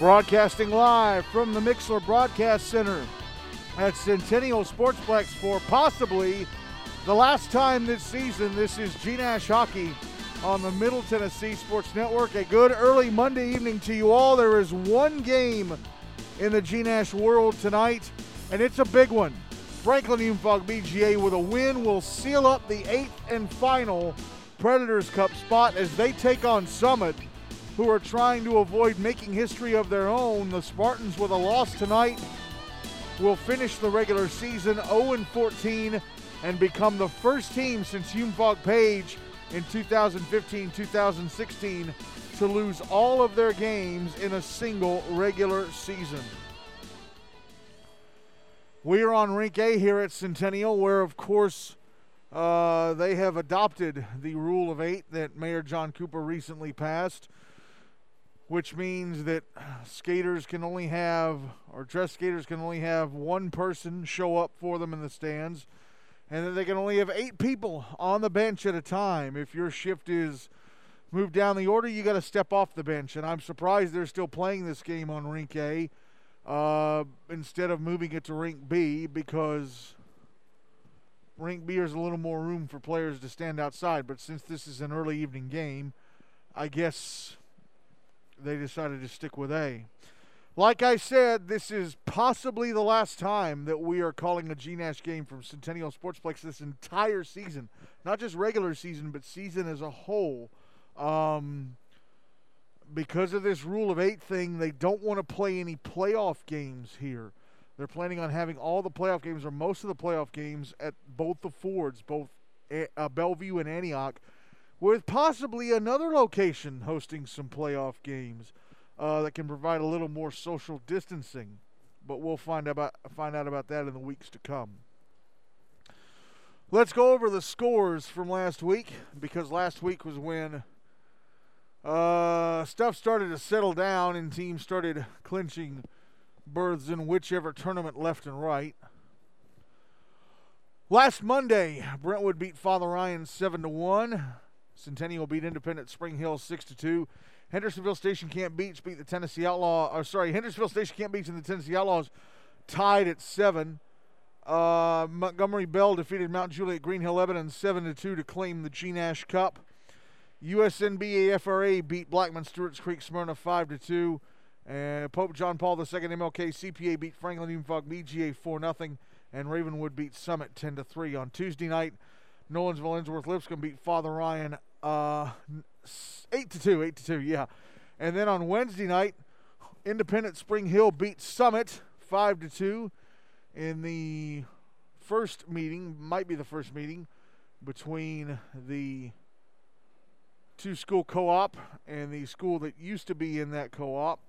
Broadcasting live from the Mixler Broadcast Center at Centennial Sportsplex for possibly the last time this season. This is G Nash Hockey on the Middle Tennessee Sports Network. A good early Monday evening to you all. There is one game in the G Nash world tonight, and it's a big one. Franklin Hume-Fogg BGA with a win will seal up the eighth and final Predators Cup spot as they take on Summit, who are trying to avoid making history of their own. The Spartans, with a loss tonight, will finish the regular season 0 14 and become the first team since Hume-Fogg Page in 2015 2016 to lose all of their games in a single regular season. We are on Rink A here at Centennial, where, of course, uh, they have adopted the rule of eight that Mayor John Cooper recently passed, which means that skaters can only have, or dress skaters can only have one person show up for them in the stands, and that they can only have eight people on the bench at a time. If your shift is moved down the order, you got to step off the bench. And I'm surprised they're still playing this game on Rink A uh, instead of moving it to Rink B because Rink B is a little more room for players to stand outside. But since this is an early evening game, I guess they decided to stick with A. Like I said, this is possibly the last time that we are calling a G Nash game from Centennial Sportsplex this entire season. Not just regular season, but season as a whole. Um, because of this rule of eight thing, they don't want to play any playoff games here. They're planning on having all the playoff games or most of the playoff games at both the Fords, both uh, Bellevue and Antioch, with possibly another location hosting some playoff games uh, that can provide a little more social distancing. But we'll find about find out about that in the weeks to come. Let's go over the scores from last week because last week was when uh, stuff started to settle down and teams started clinching berths in whichever tournament left and right. Last Monday, Brentwood beat Father Ryan 7 to 1. Centennial beat Independent Spring Hill 6 to 2. Hendersonville Station Camp Beach beat the Tennessee Outlaw. Or sorry, Hendersonville Station Camp Beach and the Tennessee Outlaws tied at 7. Uh, Montgomery Bell defeated Mount Juliet Green Hill Lebanon 7 to 2 to claim the G Nash Cup. USNBA FRA beat Blackman Stewart's Creek Smyrna 5 to 2. And Pope John Paul II MLK CPA beat Franklin Hume-Fogg BGA 4 0. And Ravenwood beat Summit 10 to 3. On Tuesday night, Nolensville Ensworth Lipscomb beat Father Ryan uh, 8 to 2. 8 to 2, yeah. And then on Wednesday night, Independent Spring Hill beat Summit 5 to 2 in the first meeting, might be the first meeting between the two school co op and the school that used to be in that co op.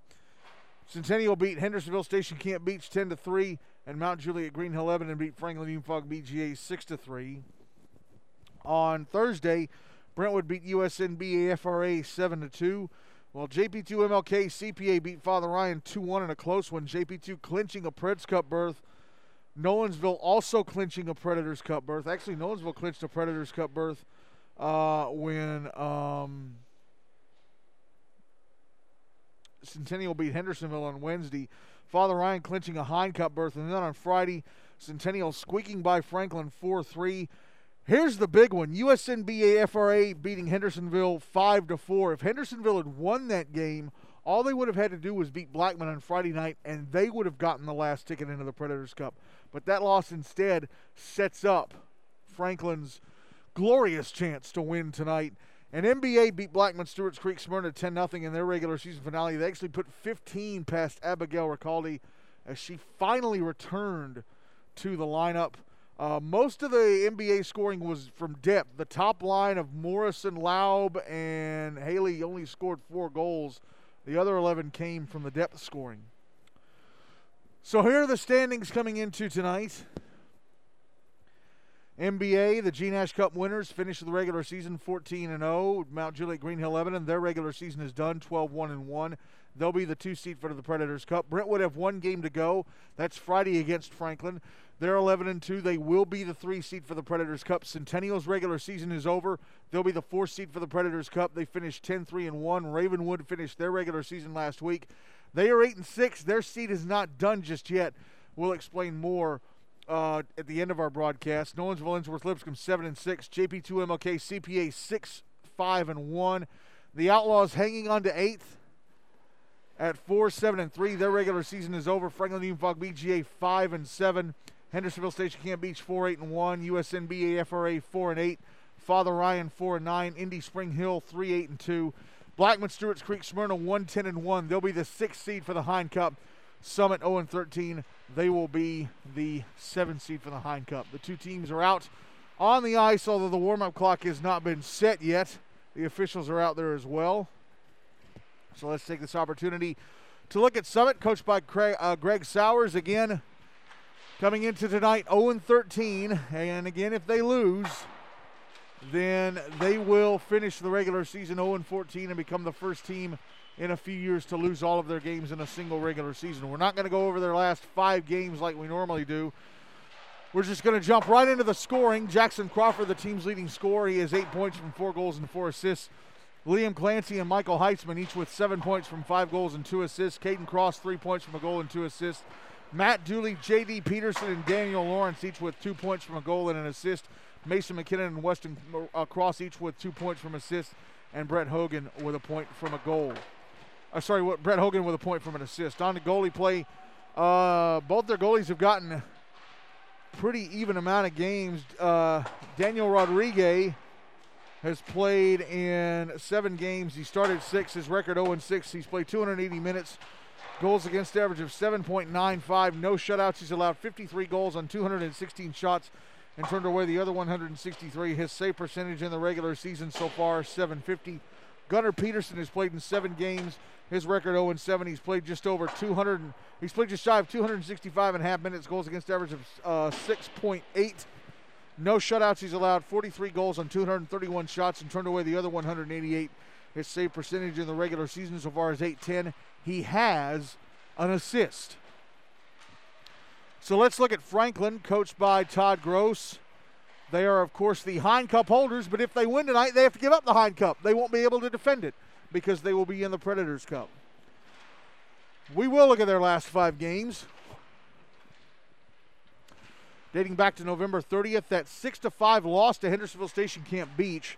Centennial beat Hendersonville Station Camp Beach 10 to 3, and Mount Juliet Green Hill Lebanon beat Franklin Hume-Fogg BGA 6 to 3. On Thursday, Brentwood beat USNBA AFRA 7 to 2. While JP2 MLK CPA beat Father Ryan 2 1 in a close one. JP2 clinching a Preds Cup berth. Nolensville also clinching a Predators Cup berth. Actually, Nolensville clinched a Predators Cup berth uh, when um, Centennial beat Hendersonville on Wednesday. Father Ryan clinching a Hein Cup berth. And then on Friday, Centennial squeaking by Franklin 4 3. Here's the big one USNBA FRA beating Hendersonville 5 to 4. If Hendersonville had won that game, all they would have had to do was beat Blackman on Friday night, and they would have gotten the last ticket into the Predators Cup. But that loss instead sets up Franklin's glorious chance to win tonight. And NBA beat Blackman Stewart's Creek Smyrna 10 0 in their regular season finale. They actually put 15 past Abigail Ricaldi as she finally returned to the lineup. Uh, most of the NBA scoring was from depth. The top line of Morrison, Laub, and Haley only scored four goals. The other 11 came from the depth scoring. So here are the standings coming into tonight. NBA, the G Nash Cup winners finished the regular season 14 and 0. Mount Juliet Green Hill Lebanon, their regular season is done 12 1 and 1. They'll be the two seed for the Predators Cup. Brentwood have one game to go. That's Friday against Franklin. They're 11 and 2. They will be the three seed for the Predators Cup. Centennial's regular season is over. They'll be the four seed for the Predators Cup. They finished 10 3 and 1. Ravenwood finished their regular season last week. They are eight and six. Their seed is not done just yet. We'll explain more uh, at the end of our broadcast. Nolensville, Ensworth, Lipscomb seven and six. JP2 MLK CPA six five and one. The Outlaws hanging on to eighth at four seven and three. Their regular season is over. Franklin Hume-Fogg BGA five and seven. Hendersonville Station Camp Beach four eight and one. USNBA FRA four and eight. Father Ryan four and nine. Indy Spring Hill three eight and two. Blackman Stewart's Creek Smyrna one ten and one. They'll be the sixth seed for the Hein Cup. Summit 0 and 13. They will be the seventh seed for the Hein Cup. The two teams are out on the ice, although the warm-up clock has not been set yet. The officials are out there as well. So let's take this opportunity to look at Summit, coached by Craig, uh, Greg Sowers again. Coming into tonight 0 13, and again, if they lose, then they will finish the regular season 0 14 and become the first team in a few years to lose all of their games in a single regular season. We're not going to go over their last five games like we normally do. We're just going to jump right into the scoring. Jackson Crawford, the team's leading scorer, he has eight points from four goals and four assists. Liam Clancy and Michael Heitzman, each with seven points from five goals and two assists. Caden Cross, three points from a goal and two assists. Matt Dooley, J.D. Peterson, and Daniel Lawrence, each with two points from a goal and an assist. Mason McKinnon and Weston uh, Cross, each with two points from assists. And Brett Hogan with a point from a goal. Uh, sorry, what Brett Hogan with a point from an assist. On the goalie play, uh, both their goalies have gotten pretty even amount of games. Uh, Daniel Rodriguez has played in seven games. He started six. His record 0 6. He's played 280 minutes. Goals against average of 7.95. No shutouts. He's allowed 53 goals on 216 shots and turned away the other 163. His save percentage in the regular season so far 750. Gunnar Peterson has played in seven games. His record 0 7. He's played just over 200. He's played just shy of 265 and a half minutes. Goals against average of uh, 6.8. No shutouts. He's allowed 43 goals on 231 shots and turned away the other 188. His save percentage in the regular season so far is 810. He has an assist. So let's look at Franklin, coached by Todd Gross. They are, of course, the Hein Cup holders, but if they win tonight, they have to give up the Hein Cup. They won't be able to defend it because they will be in the Predators Cup. We will look at their last five games dating back to November 30th. That 6 to 5 loss to Hendersonville Station Camp Beach.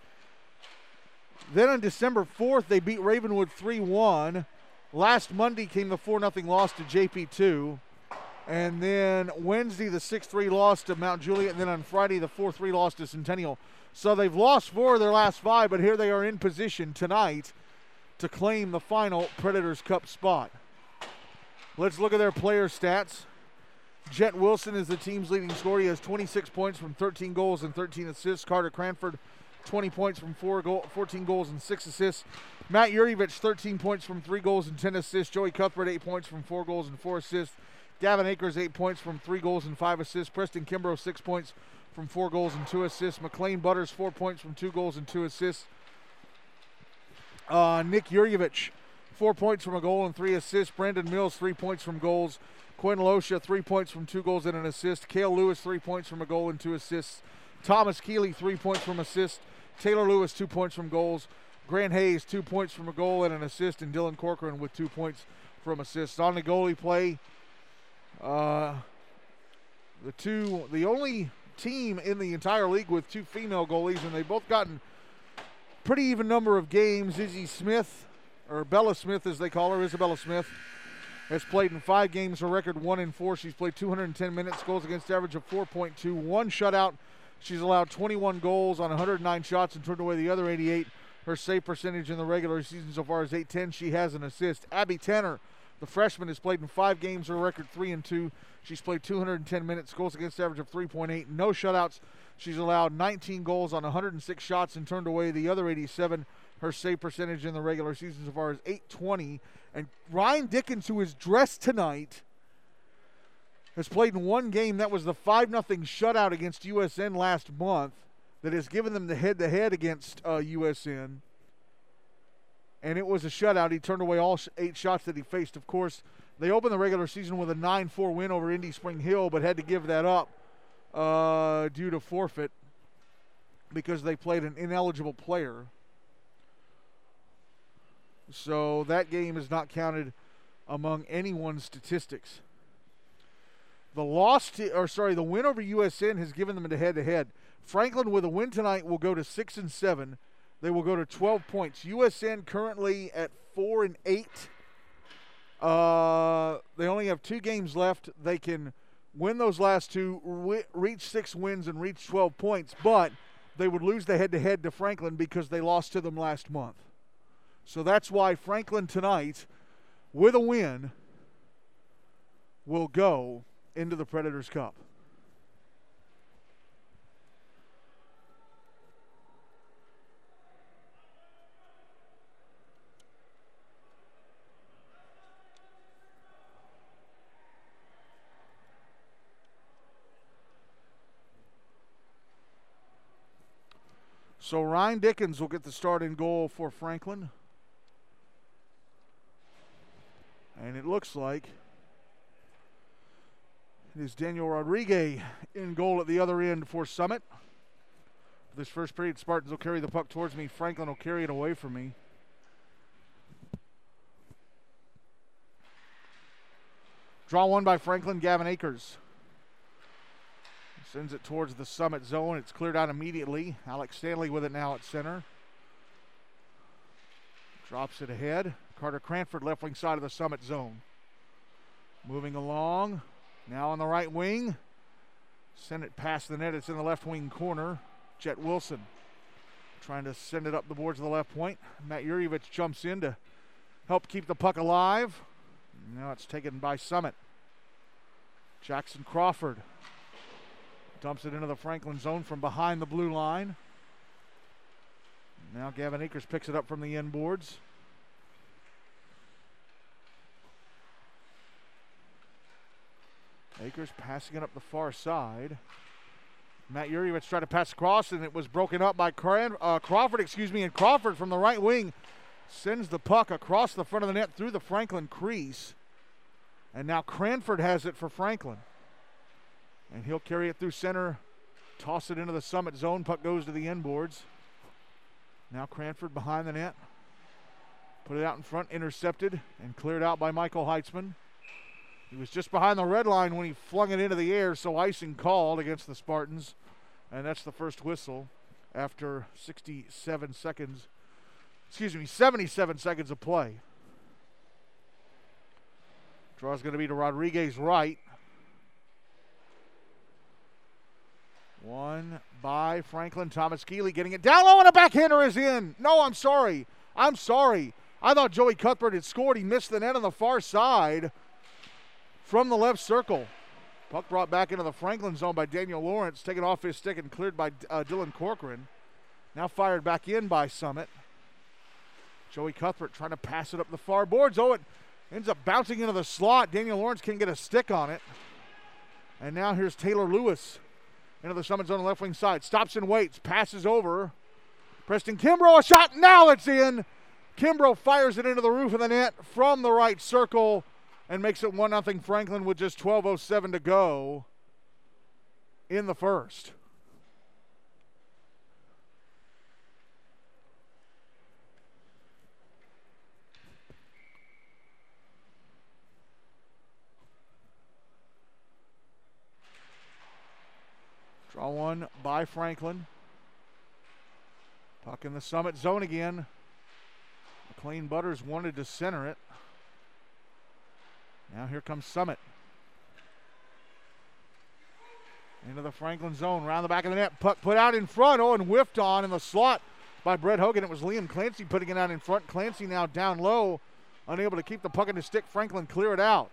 Then on December 4th, they beat Ravenwood 3 1. Last Monday came the 4 0 loss to JP2. And then Wednesday, the 6 3 loss to Mount Juliet. And then on Friday, the 4 3 loss to Centennial. So they've lost four of their last five, but here they are in position tonight to claim the final Predators Cup spot. Let's look at their player stats. Jet Wilson is the team's leading scorer. He has 26 points from 13 goals and 13 assists. Carter Cranford, 20 points from four goal, 14 goals and six assists. Matt Yurievich, 13 points from three goals and 10 assists. Joey Cuthbert, eight points from four goals and four assists. Gavin Akers, eight points from three goals and five assists. Preston Kimbrough, six points from four goals and two assists. McLean Butters, four points from two goals and two assists. Uh, Nick Yurievich, four points from a goal and three assists. Brandon Mills, three points from goals. Quinn Losha, three points from two goals and an assist. Kale Lewis, three points from a goal and two assists. Thomas Keeley, three points from assist. Taylor Lewis, two points from goals. Grant Hayes, two points from a goal and an assist. And Dylan Corcoran with two points from assists. On the goalie play, uh, the two, the only team in the entire league with two female goalies, and they've both gotten pretty even number of games. Izzy Smith, or Bella Smith as they call her, Isabella Smith, has played in five games, a record one in four. She's played 210 minutes, goals against average of 4.2, one shutout. She's allowed 21 goals on 109 shots and turned away the other 88. Her save percentage in the regular season so far is 810. She has an assist. Abby Tanner, the freshman, has played in five games, her record three and two. She's played 210 minutes, goals against average of 3.8, no shutouts. She's allowed 19 goals on 106 shots and turned away the other 87. Her save percentage in the regular season so far is 820. And Ryan Dickens, who is dressed tonight, has played in one game. That was the 5 0 shutout against USN last month that has given them the head to head against uh, USN. And it was a shutout. He turned away all eight shots that he faced. Of course, they opened the regular season with a 9 4 win over Indy Spring Hill, but had to give that up uh, due to forfeit because they played an ineligible player. So that game is not counted among anyone's statistics. The loss to, or sorry, the win over USN has given them a head-to-head. Franklin with a win tonight will go to six and seven. They will go to 12 points. USN currently at four and eight. Uh, they only have two games left. They can win those last two, re- reach six wins, and reach 12 points, but they would lose the head to head to Franklin because they lost to them last month. So that's why Franklin tonight, with a win, will go into the Predators Cup. So Ryan Dickens will get the start in goal for Franklin. And it looks like it is Daniel Rodriguez in goal at the other end for Summit. This first period, Spartans will carry the puck towards me. Franklin will carry it away from me. Draw one by Franklin, Gavin Akers. Sends it towards the summit zone. It's cleared out immediately. Alex Stanley with it now at center. Drops it ahead. Carter Cranford left wing side of the summit zone. Moving along. Now on the right wing. Send it past the net. It's in the left wing corner. Jet Wilson trying to send it up the boards to the left point. Matt Yurievich jumps in to help keep the puck alive. Now it's taken by Summit. Jackson Crawford Dumps it into the Franklin zone from behind the blue line. Now Gavin Akers picks it up from the inboards. boards. Akers passing it up the far side. Matt Yurievich tried to pass across, and it was broken up by Cran- uh, Crawford, excuse me, and Crawford from the right wing sends the puck across the front of the net through the Franklin crease. And now Cranford has it for Franklin. And he'll carry it through center, toss it into the summit zone. Puck goes to the end boards. Now Cranford behind the net. Put it out in front, intercepted, and cleared out by Michael Heitzman. He was just behind the red line when he flung it into the air, so icing called against the Spartans. And that's the first whistle after 67 seconds, excuse me, 77 seconds of play. Draw is going to be to Rodriguez right. One by Franklin Thomas Keeley getting it down low, and a backhander is in. No, I'm sorry. I'm sorry. I thought Joey Cuthbert had scored. He missed the net on the far side from the left circle. Puck brought back into the Franklin zone by Daniel Lawrence, taken off his stick and cleared by uh, Dylan Corcoran. Now fired back in by Summit. Joey Cuthbert trying to pass it up the far boards. Oh, it ends up bouncing into the slot. Daniel Lawrence can't get a stick on it. And now here's Taylor Lewis into the Summit Zone left wing side. Stops and waits. Passes over. Preston Kimbrough, a shot. Now it's in. Kimbrough fires it into the roof of the net from the right circle and makes it 1 0 Franklin with just 12.07 to go in the first. Draw one by Franklin. Puck in the summit zone again. McLean Butters wanted to center it. Now here comes Summit. Into the Franklin zone, round the back of the net. Puck put out in front. Oh, and whiffed on in the slot by Brett Hogan. It was Liam Clancy putting it out in front. Clancy now down low, unable to keep the puck in his stick. Franklin clear it out.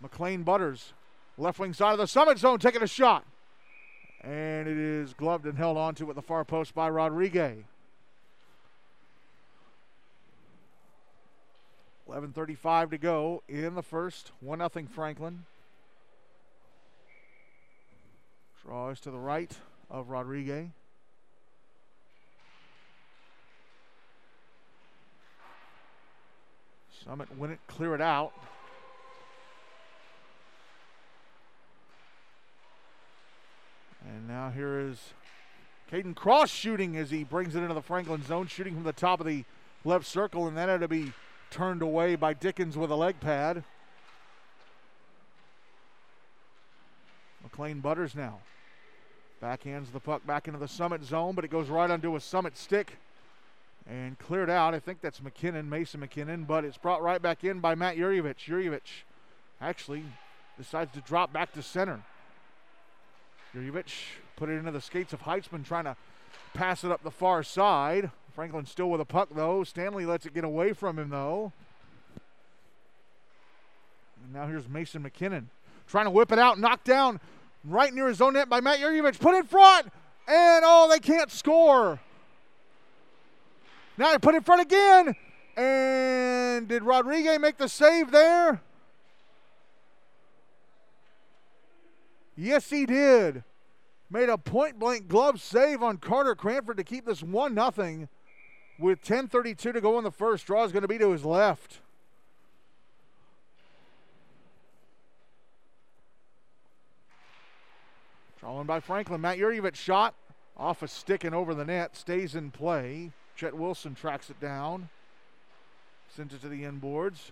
McLean Butters, left wing side of the Summit zone, taking a shot. And it is gloved and held onto at the far post by Rodriguez. 11.35 to go in the first. 1 0 Franklin. Draws to the right of Rodriguez. Summit win it, clear it out. And now here is Caden Cross shooting as he brings it into the Franklin zone, shooting from the top of the left circle, and that had to be turned away by Dickens with a leg pad. McLean Butters now. Backhands the puck back into the Summit zone, but it goes right onto a Summit stick and cleared out. I think that's McKinnon, Mason McKinnon, but it's brought right back in by Matt Yurievich. Yurievich actually decides to drop back to center. Yurievich put it into the skates of Heitzman, trying to pass it up the far side. Franklin still with a puck, though. Stanley lets it get away from him, though. And now here's Mason McKinnon trying to whip it out, knocked down right near his own net by Matt Yurievich. Put in front, and oh, they can't score. Now they put in front again, and did Rodriguez make the save there? Yes, he did. Made a point blank glove save on Carter Cranford to keep this 1 0 with 10.32 to go in the first. Draw is going to be to his left. Drawn by Franklin. Matt Yurievich shot off a stick and over the net. Stays in play. Jet Wilson tracks it down. Sends it to the inboards.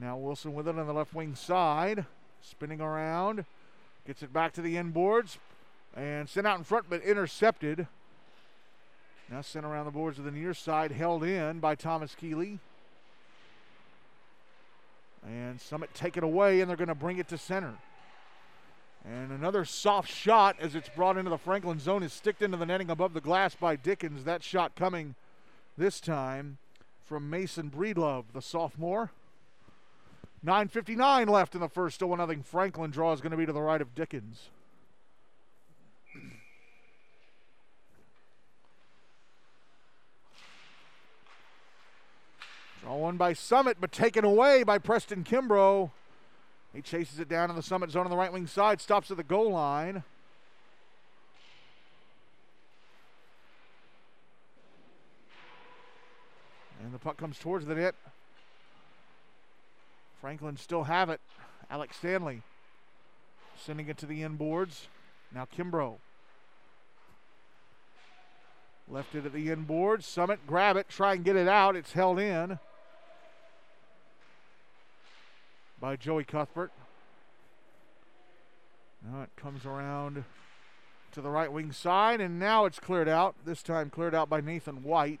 Now Wilson with it on the left wing side. Spinning around. Gets it back to the inboards. And sent out in front, but intercepted. Now sent around the boards to the near side. Held in by Thomas Keeley. And Summit take it away, and they're going to bring it to center. And another soft shot as it's brought into the Franklin zone is sticked into the netting above the glass by Dickens. That shot coming this time from Mason Breedlove, the sophomore. 9.59 left in the first, still 1 0. Franklin draw is going to be to the right of Dickens. Draw one by Summit, but taken away by Preston Kimbrough. He chases it down in the summit zone on the right wing side, stops at the goal line. And the puck comes towards the net. Franklin still have it. Alex Stanley sending it to the inboards. Now Kimbrough. Left it at the inboards. Summit grab it, try and get it out. It's held in. by Joey Cuthbert. Now it comes around to the right wing side, and now it's cleared out. This time cleared out by Nathan White.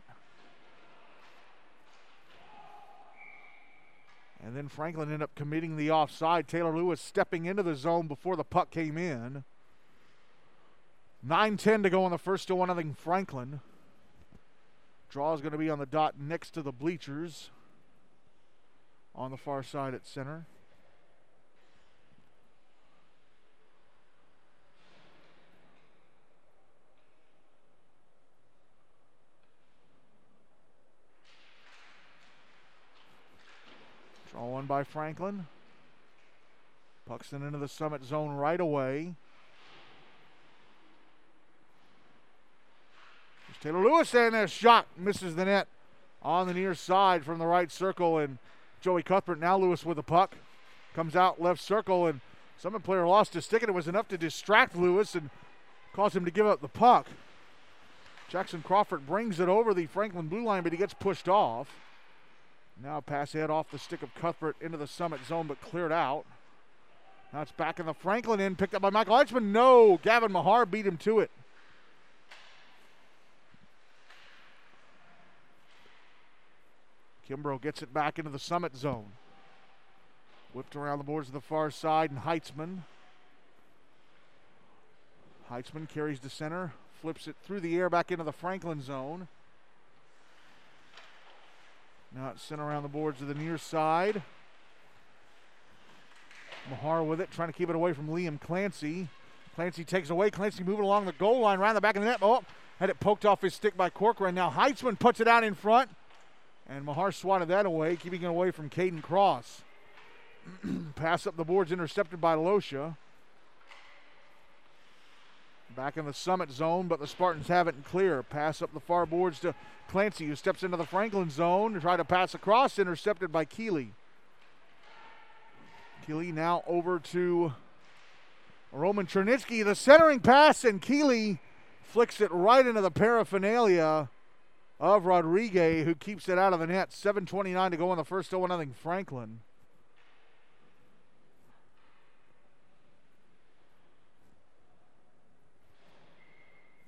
And then Franklin ended up committing the offside. Taylor Lewis stepping into the zone before the puck came in. 9 10 to go in the first, still 1 0 Franklin. Draw is going to be on the dot next to the bleachers on the far side at center. Draw one by Franklin. Puckson into the summit zone right away. There's Taylor Lewis and a shot misses the net on the near side from the right circle and Joey Cuthbert. Now Lewis with the puck. Comes out left circle, and Summit player lost his stick, and it was enough to distract Lewis and cause him to give up the puck. Jackson Crawford brings it over the Franklin blue line, but he gets pushed off. Now pass ahead off the stick of Cuthbert into the Summit zone, but cleared out. Now it's back in the Franklin end, picked up by Michael Heitzman. No, Gavin Mahar beat him to it. Kimbrough gets it back into the summit zone. Whipped around the boards to the far side, and Heitzman. Heitzman carries to center, flips it through the air back into the Franklin zone. Now it's sent around the boards to the near side. Mahar with it, trying to keep it away from Liam Clancy. Clancy takes away. Clancy moving along the goal line, around the back of the net. Oh, had it poked off his stick by Corcoran. Now Heitzman puts it out in front. And Mahar swatted that away, keeping it away from Caden Cross. Pass up the boards intercepted by Losha. Back in the summit zone, but the Spartans have it clear. Pass up the far boards to Clancy, who steps into the Franklin zone to try to pass across, intercepted by Keeley. Keeley now over to Roman Chernitsky. The centering pass, and Keeley flicks it right into the paraphernalia of Rodriguez, who keeps it out of the net. 7.29 to go in the first 0 0 Franklin.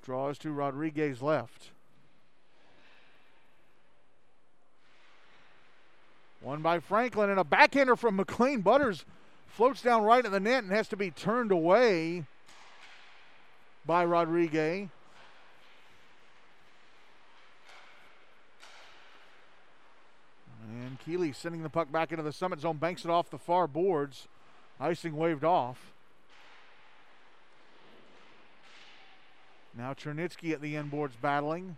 Draws to Rodriguez left. One by Franklin and a backhander from McLean Butters floats down right at the net and has to be turned away by Rodriguez. And Keeley sending the puck back into the summit zone, banks it off the far boards. Icing waved off. Now Chernitsky at the end boards battling.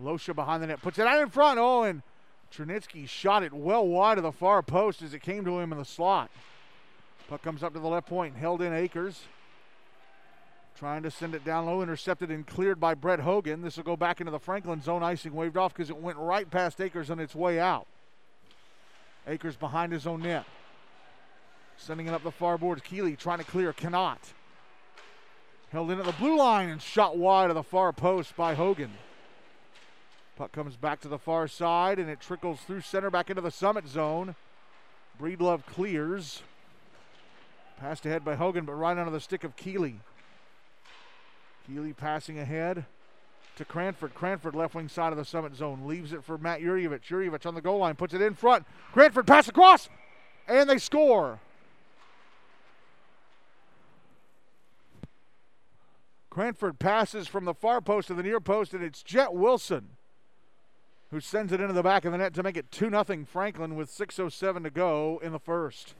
Losha behind the net puts it out in front. Oh, and Chernitsky shot it well wide of the far post as it came to him in the slot. Puck comes up to the left point, held in Akers. Trying to send it down low, intercepted and cleared by Brett Hogan. This will go back into the Franklin zone. Icing waved off because it went right past Akers on its way out. Akers behind his own net. Sending it up the far boards. Keeley trying to clear, cannot. Held in at the blue line and shot wide of the far post by Hogan. Puck comes back to the far side and it trickles through center back into the summit zone. Breedlove clears. Passed ahead by Hogan, but right under the stick of Keeley. Keeley passing ahead to Cranford. Cranford left wing side of the summit zone. Leaves it for Matt Yurievich. Yurievich on the goal line. Puts it in front. Cranford pass across. And they score. Cranford passes from the far post to the near post, and it's Jet Wilson who sends it into the back of the net to make it 2 0 Franklin with 6.07 to go in the first.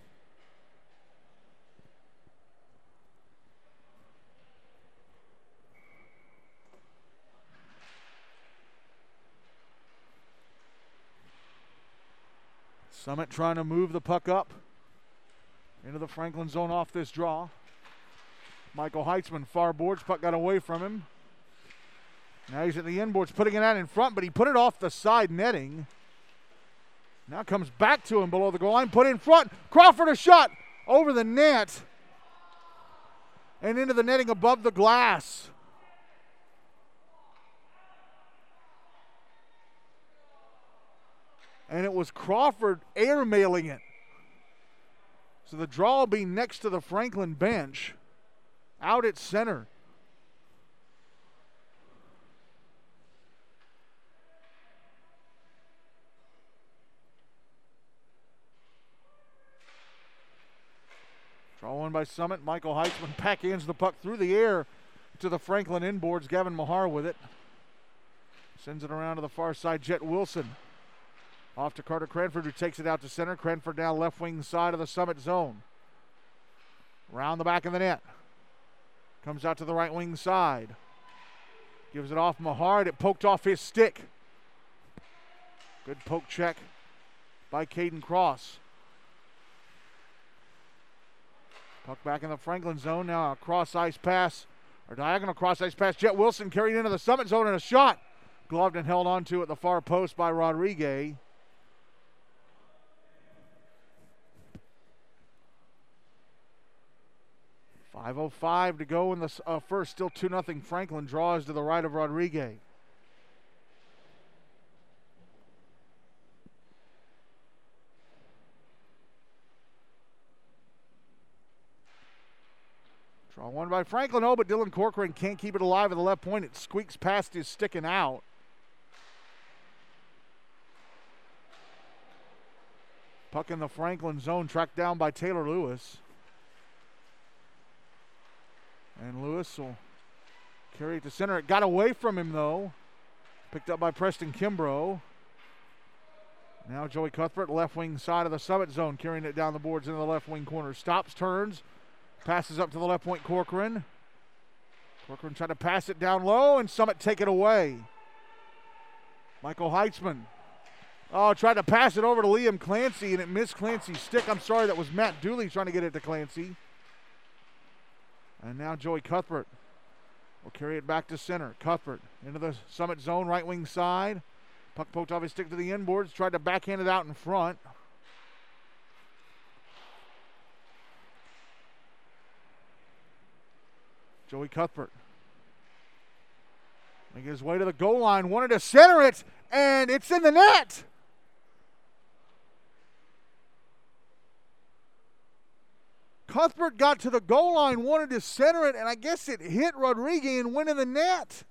Summit trying to move the puck up into the Franklin zone off this draw. Michael Heitzman, far boards, puck got away from him. Now he's at the inboards, putting it out in front, but he put it off the side netting. Now comes back to him below the goal line, put in front. Crawford a shot over the net and into the netting above the glass. and it was Crawford airmailing it. So the draw will be next to the Franklin bench, out at center. Draw one by Summit. Michael Heitzman backhands the puck through the air to the Franklin inboards. Gavin Mahar with it. Sends it around to the far side. Jet Wilson off to Carter Cranford, who takes it out to center. Cranford down left wing side of the Summit zone. Round the back of the net. Comes out to the right wing side. Gives it off Mahard. It poked off his stick. Good poke check by Caden Cross. Puck back in the Franklin zone. Now a cross ice pass, or diagonal cross ice pass. Jet Wilson carried into the Summit zone and a shot. Gloved and held onto at the far post by Rodriguez. 5.05 to go in the uh, first, still 2 0. Franklin draws to the right of Rodriguez. Draw one by Franklin. Oh, but Dylan Corcoran can't keep it alive at the left point. It squeaks past his sticking out. Puck in the Franklin zone, tracked down by Taylor Lewis. And Lewis will carry it to center. It got away from him, though. Picked up by Preston Kimbrough. Now Joey Cuthbert, left wing side of the summit zone, carrying it down the boards into the left wing corner. Stops, turns, passes up to the left point, Corcoran. Corcoran tried to pass it down low, and Summit take it away. Michael Heitzman. Oh, tried to pass it over to Liam Clancy, and it missed Clancy's stick. I'm sorry, that was Matt Dooley trying to get it to Clancy. And now Joey Cuthbert will carry it back to center. Cuthbert into the summit zone, right wing side. Puck poked off his stick to the inboards, tried to backhand it out in front. Joey Cuthbert Make his way to the goal line, wanted to center it, and it's in the net. Cuthbert got to the goal line, wanted to center it, and I guess it hit Rodriguez and went in the net.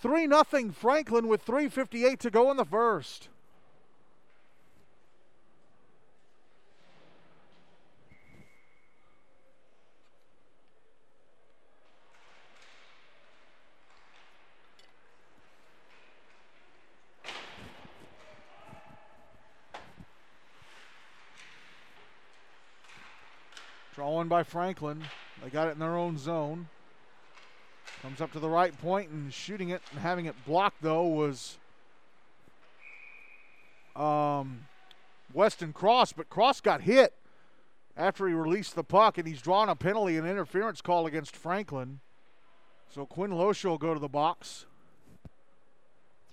3 0 Franklin with 3.58 to go in the first. Drawn by Franklin. They got it in their own zone. Comes up to the right point and shooting it and having it blocked, though, was um, Weston Cross, but Cross got hit after he released the puck, and he's drawn a penalty and interference call against Franklin. So Quinn Loesch will go to the box.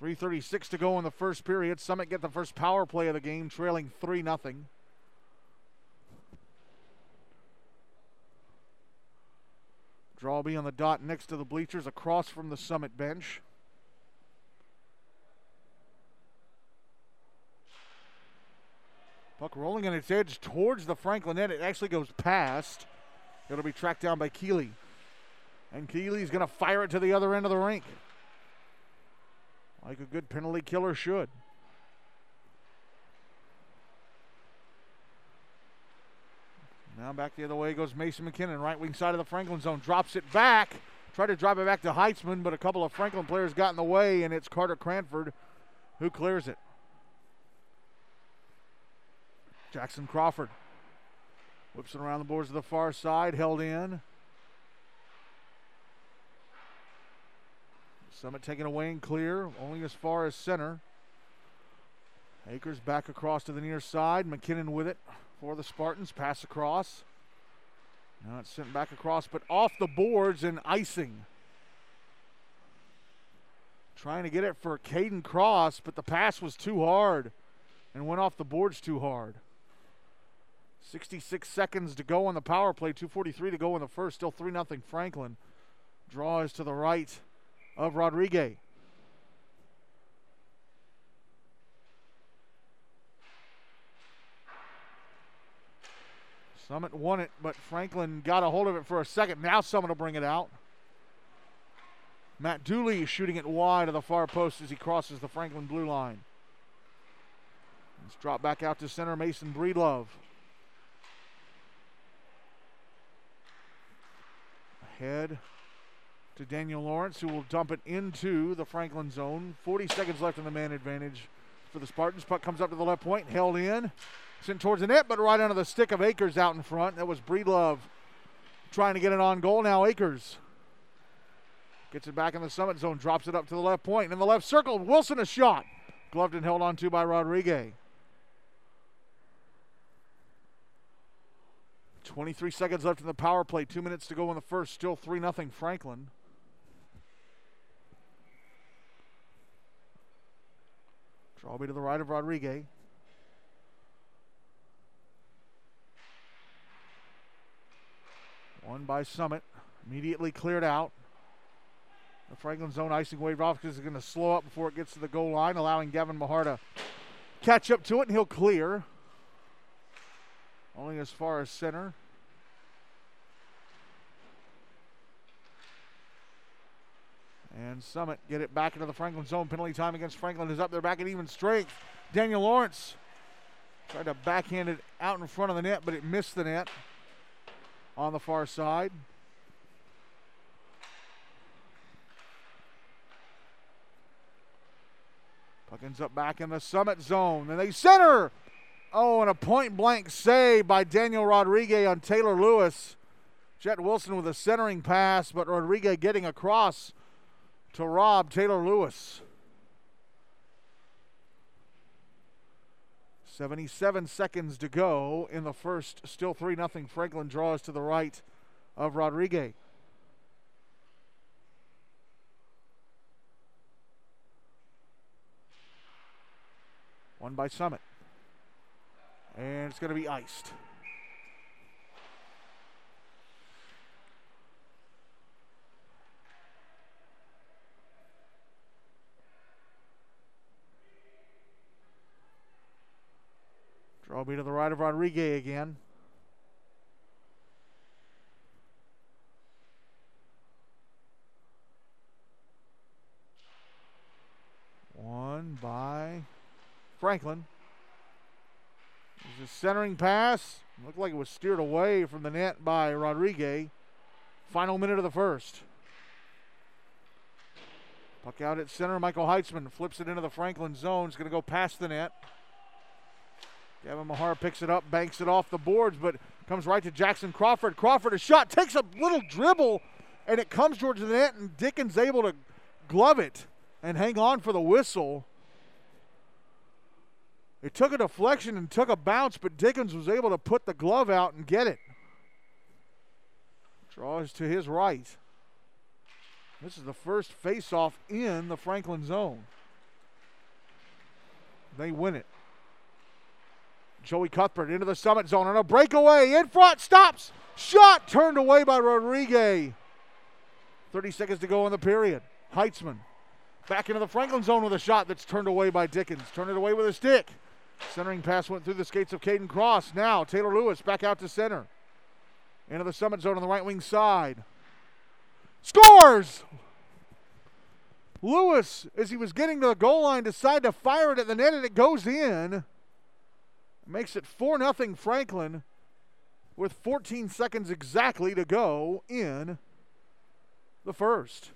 3.36 to go in the first period. Summit get the first power play of the game, trailing 3 0. Draw be on the dot next to the bleachers across from the summit bench. Puck rolling on its edge towards the Franklin net. It actually goes past. It'll be tracked down by Keeley. And Keeley's going to fire it to the other end of the rink. Like a good penalty killer should. Now back the other way goes Mason McKinnon, right wing side of the Franklin zone. Drops it back. Tried to drive it back to Heitzman, but a couple of Franklin players got in the way, and it's Carter Cranford who clears it. Jackson Crawford whips it around the boards to the far side, held in. Summit taken away and clear, only as far as center. Akers back across to the near side. McKinnon with it for the Spartans. Pass across. Now it's sent back across, but off the boards and icing. Trying to get it for Caden Cross, but the pass was too hard and went off the boards too hard. 66 seconds to go on the power play, 243 to go in the first, still 3 0 Franklin. Draw is to the right of Rodriguez. Summit won it, but Franklin got a hold of it for a second. Now Summit will bring it out. Matt Dooley is shooting it wide of the far post as he crosses the Franklin blue line. It's dropped back out to center Mason Breedlove. Ahead to Daniel Lawrence, who will dump it into the Franklin zone. 40 seconds left in the man advantage for the Spartans. Puck comes up to the left point, held in. Sent towards the net, but right under the stick of Akers out in front. That was Breedlove trying to get it on goal. Now Akers gets it back in the summit zone, drops it up to the left point. In the left circle, Wilson a shot. Gloved and held on to by Rodriguez. 23 seconds left in the power play. Two minutes to go in the first. Still 3 0 Franklin. Draw me to the right of Rodriguez. One by Summit. Immediately cleared out. The Franklin zone icing wave off cuz is going to slow up before it gets to the goal line, allowing Gavin Mahar to catch up to it, and he'll clear. Only as far as center. And Summit get it back into the Franklin zone. Penalty time against Franklin is up there back at even strength. Daniel Lawrence tried to backhand it out in front of the net, but it missed the net on the far side. Puck ends up back in the summit zone. And they center. Oh, and a point blank save by Daniel Rodriguez on Taylor Lewis. Jet Wilson with a centering pass, but Rodriguez getting across to Rob Taylor Lewis. 77 seconds to go in the first. Still 3 0. Franklin draws to the right of Rodriguez. One by Summit. And it's going to be iced. Draw be to the right of Rodriguez again. One by Franklin. There's a centering pass. Looked like it was steered away from the net by Rodriguez. Final minute of the first. Puck out at center. Michael Heitzman flips it into the Franklin zone. He's going to go past the net. Gavin Mahar picks it up, banks it off the boards, but comes right to Jackson Crawford. Crawford, a shot, takes a little dribble, and it comes towards the net, and Dickens able to glove it and hang on for the whistle. It took a deflection and took a bounce, but Dickens was able to put the glove out and get it. Draws to his right. This is the first face-off in the Franklin zone. They win it. Joey Cuthbert into the summit zone on a breakaway in front, stops, shot turned away by Rodriguez. 30 seconds to go in the period. Heitzman back into the Franklin zone with a shot that's turned away by Dickens. Turned it away with a stick. Centering pass went through the skates of Caden Cross. Now Taylor Lewis back out to center. Into the summit zone on the right wing side. Scores! Lewis, as he was getting to the goal line, decided to fire it at the net and it goes in. Makes it 4 0 Franklin with 14 seconds exactly to go in the first.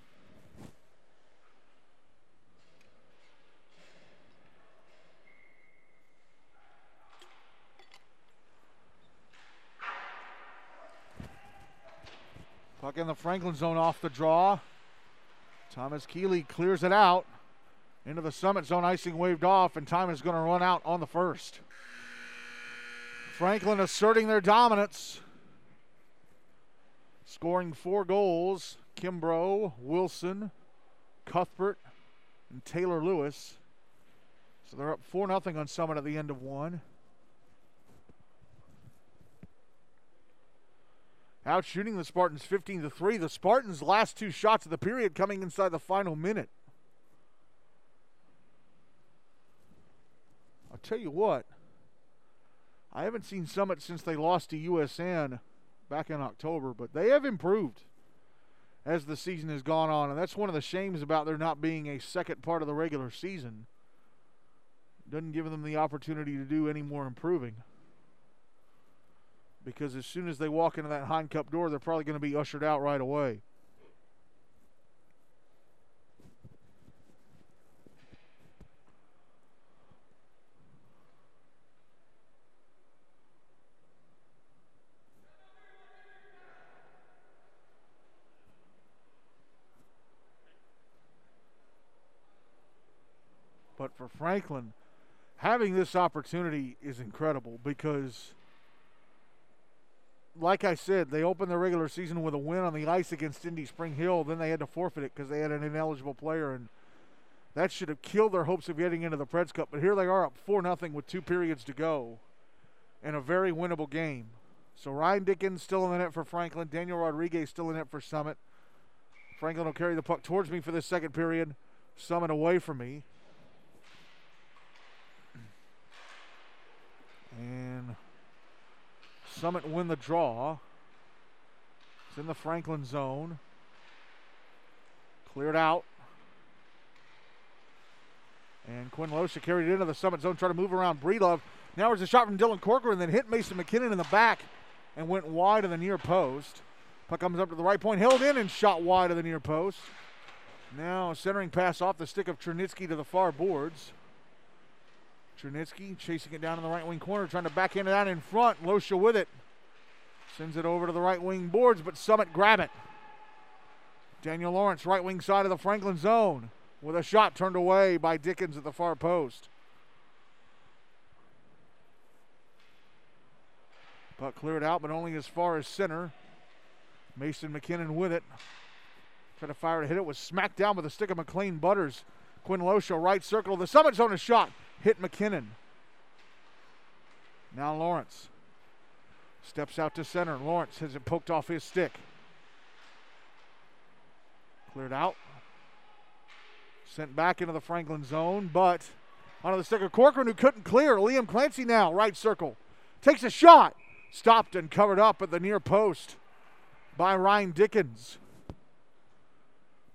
Puck in the Franklin zone off the draw. Thomas Keeley clears it out into the summit zone. Icing waved off, and time is going to run out on the first. Franklin asserting their dominance, scoring four goals. Kimbrough, Wilson, Cuthbert, and Taylor Lewis. So they're up 4 0 on Summit at the end of one. Out shooting the Spartans 15 to 3. The Spartans' last two shots of the period coming inside the final minute. I'll tell you what, I haven't seen Summit since they lost to USN back in October, but they have improved as the season has gone on. And that's one of the shames about there not being a second part of the regular season. Doesn't give them the opportunity to do any more improving because as soon as they walk into that Hein Cup door, they're probably going to be ushered out right away. But for Franklin, having this opportunity is incredible because like I said, they opened the regular season with a win on the ice against Indy Spring Hill. Then they had to forfeit it because they had an ineligible player, and that should have killed their hopes of getting into the Preds Cup. But here they are up four nothing with two periods to go, in a very winnable game. So Ryan Dickens still in the net for Franklin. Daniel Rodriguez still in net for Summit. Franklin will carry the puck towards me for this second period. Summit away from me. And Summit win the draw. It's in the Franklin zone. Cleared out. And Quinn Losha carried it into the Summit zone, trying to move around Breedlove. Now there's a shot from Dylan Corcoran, then hit Mason McKinnon in the back and went wide of the near post. Puck comes up to the right point, held in and shot wide of the near post. Now centering pass off the stick of Chernitsky to the far boards. Chernitsky chasing it down in the right wing corner, trying to backhand it out in front. Losha with it. Sends it over to the right wing boards, but Summit grab it. Daniel Lawrence, right wing side of the Franklin zone, with a shot turned away by Dickens at the far post. Puck cleared out, but only as far as center. Mason McKinnon with it. Tried to fire to hit it, was smacked down with a stick of McLean Butters. Quinn Losha, right circle. The Summit zone is shot hit McKinnon. Now Lawrence steps out to center. Lawrence has it poked off his stick. Cleared out. Sent back into the Franklin zone, but Onto the stick of Corcoran, who couldn't clear. Liam Clancy now, right circle. Takes a shot. Stopped and covered up at the near post by Ryan Dickens.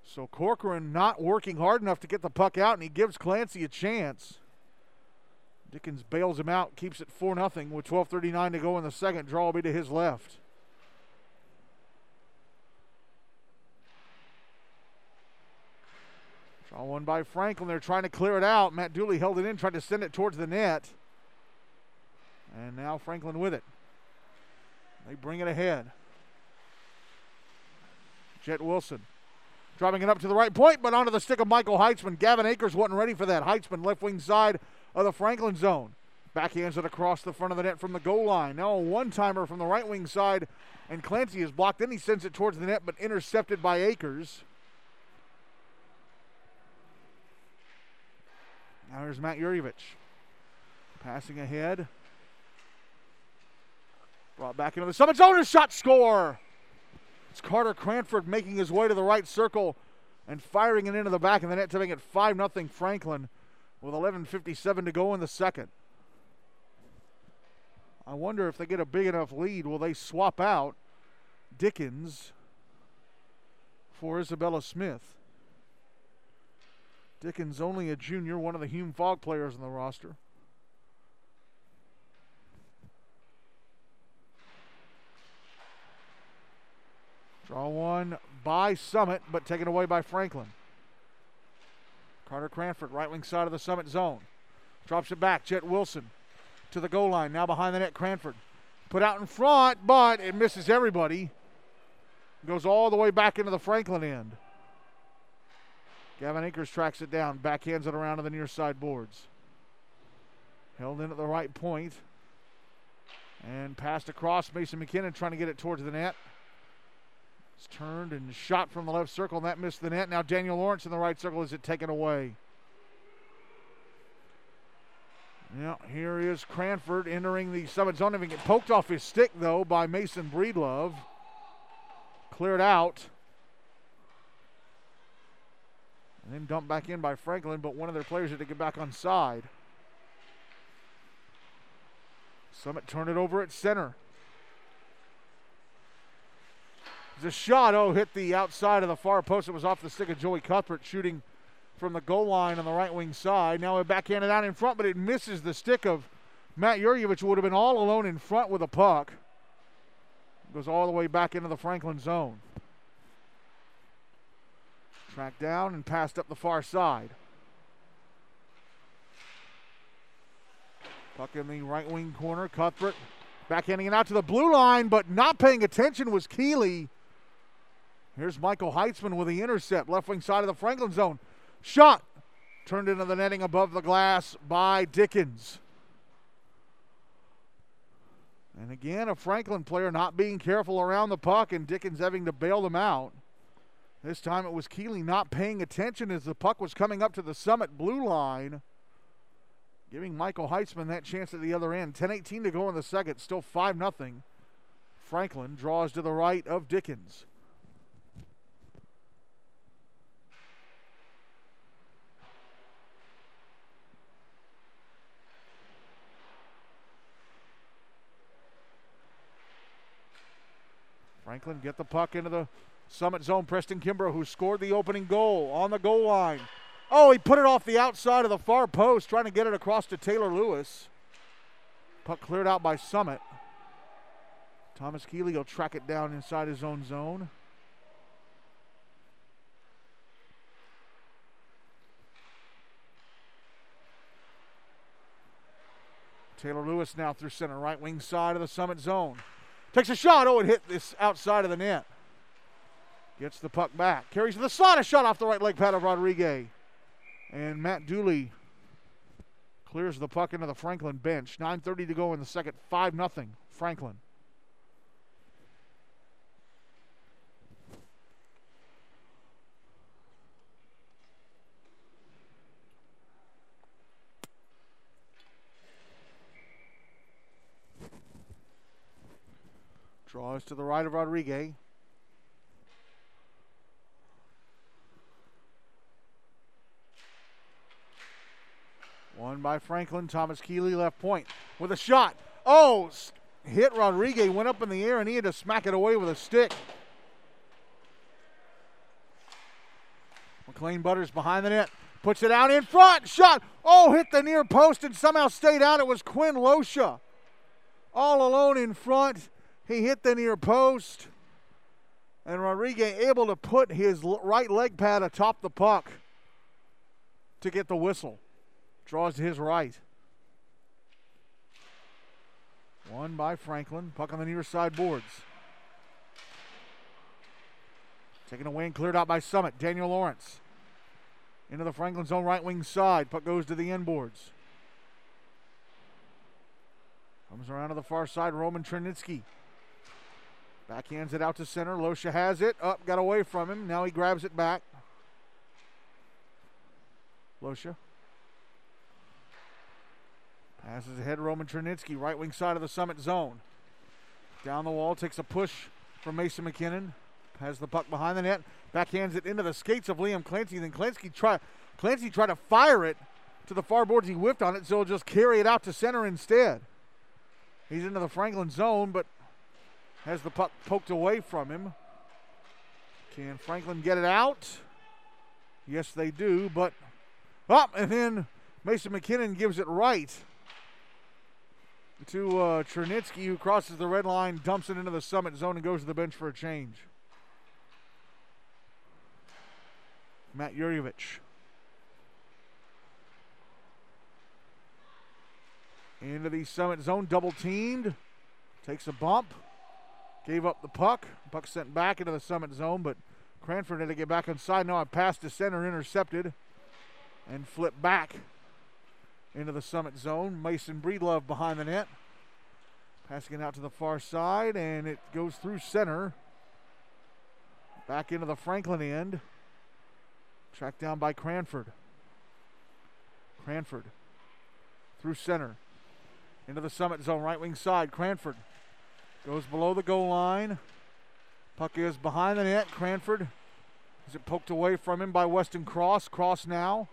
So Corcoran not working hard enough to get the puck out, and he gives Clancy a chance. Dickens bails him out, keeps it 4 0 with 12.39 to go in the second. Draw will be to his left. Draw one by Franklin. They're trying to clear it out. Matt Dooley held it in, tried to send it towards the net. And now Franklin with it. They bring it ahead. Jet Wilson driving it up to the right point, but onto the stick of Michael Heitzman. Gavin Akers wasn't ready for that. Heitzman left wing side of the Franklin zone. Backhands it across the front of the net from the goal line. Now a one timer from the right wing side, and Clancy is blocked. Then he sends it towards the net, but intercepted by Akers. Now here's Matt Yurievich. Passing ahead. Brought back into the Summit zone. A shot score. It's Carter Cranford making his way to the right circle and firing it into the back of the net to make it 5 0 Franklin with 11.57 to go in the second. I wonder if they get a big enough lead, will they swap out Dickens for Isabella Smith? Dickens only a junior, one of the Hume-Fogg players on the roster. Draw one by Summit, but taken away by Franklin. Carter Cranford, right wing side of the Summit zone. Drops it back. Jet Wilson to the goal line. Now behind the net, Cranford. Put out in front, but it misses everybody. Goes all the way back into the Franklin end. Gavin Akers tracks it down, backhands it around to the near side boards. Held in at the right point. And passed across Mason McKinnon trying to get it towards the net. It's turned and shot from the left circle, and that missed the net. Now Daniel Lawrence in the right circle. Is it taken away? Yeah, here is Cranford entering the summit zone. Having get poked off his stick, though, by Mason Breedlove. Cleared out. And then dumped back in by Franklin, but one of their players had to get back on side. Summit turned it over at center. The shot, oh, hit the outside of the far post. It was off the stick of Joey Cuthbert shooting from the goal line on the right wing side. Now it backhanded out in front, but it misses the stick of Matt Yurievich, who would have been all alone in front with a puck. Goes all the way back into the Franklin zone. Tracked down and passed up the far side. Puck in the right wing corner. Cuthbert backhanding it out to the blue line, but not paying attention was Keeley. Here's Michael Heitzman with the intercept, left wing side of the Franklin zone. Shot turned into the netting above the glass by Dickens. And again, a Franklin player not being careful around the puck and Dickens having to bail them out. This time it was Keeley not paying attention as the puck was coming up to the summit blue line, giving Michael Heitzman that chance at the other end. 10 18 to go in the second, still 5 0. Franklin draws to the right of Dickens. Franklin get the puck into the summit zone. Preston Kimbrough, who scored the opening goal on the goal line. Oh, he put it off the outside of the far post, trying to get it across to Taylor Lewis. Puck cleared out by Summit. Thomas Keeley will track it down inside his own zone. Taylor Lewis now through center, right wing side of the Summit zone. Takes a shot. Oh, it hit this outside of the net. Gets the puck back. Carries the slot. A shot off the right leg pad of Rodriguez. And Matt Dooley clears the puck into the Franklin bench. 9.30 to go in the second. 5 0 Franklin. Draws to the right of Rodriguez. One by Franklin. Thomas Keeley left point with a shot. Oh, hit Rodriguez, went up in the air, and he had to smack it away with a stick. McLean Butters behind the net. Puts it out in front. Shot. Oh, hit the near post and somehow stayed out. It was Quinn Losha. All alone in front. He hit the near post. And Rodriguez able to put his right leg pad atop the puck to get the whistle. Draws to his right. One by Franklin. Puck on the near side boards. Taken away and cleared out by Summit. Daniel Lawrence. Into the Franklin zone right wing side. Puck goes to the end boards. Comes around to the far side. Roman Trinitsky. Backhands it out to center. Losha has it. Up, got away from him. Now he grabs it back. Losha. Passes ahead Roman Trinitsky, right wing side of the summit zone. Down the wall, takes a push from Mason McKinnon. Has the puck behind the net. Backhands it into the skates of Liam Clancy. Then Clancy try Clancy tried to fire it to the far boards. He whiffed on it, so he'll just carry it out to center instead. He's into the Franklin zone, but has the puck poked away from him. Can Franklin get it out? Yes, they do, but up and then Mason McKinnon gives it right to uh, Chernitsky, who crosses the red line, dumps it into the summit zone, and goes to the bench for a change. Matt Yurievich. Into the summit zone, double teamed. Takes a bump. Gave up the puck. Puck sent back into the summit zone, but Cranford had to get back inside. Now I passed to center, intercepted, and flipped back into the summit zone. Mason Breedlove behind the net. Passing it out to the far side, and it goes through center. Back into the Franklin end. Tracked down by Cranford. Cranford through center. Into the summit zone, right wing side. Cranford goes below the goal line. Puck is behind the net. Cranford is it poked away from him by Weston Cross. Cross now.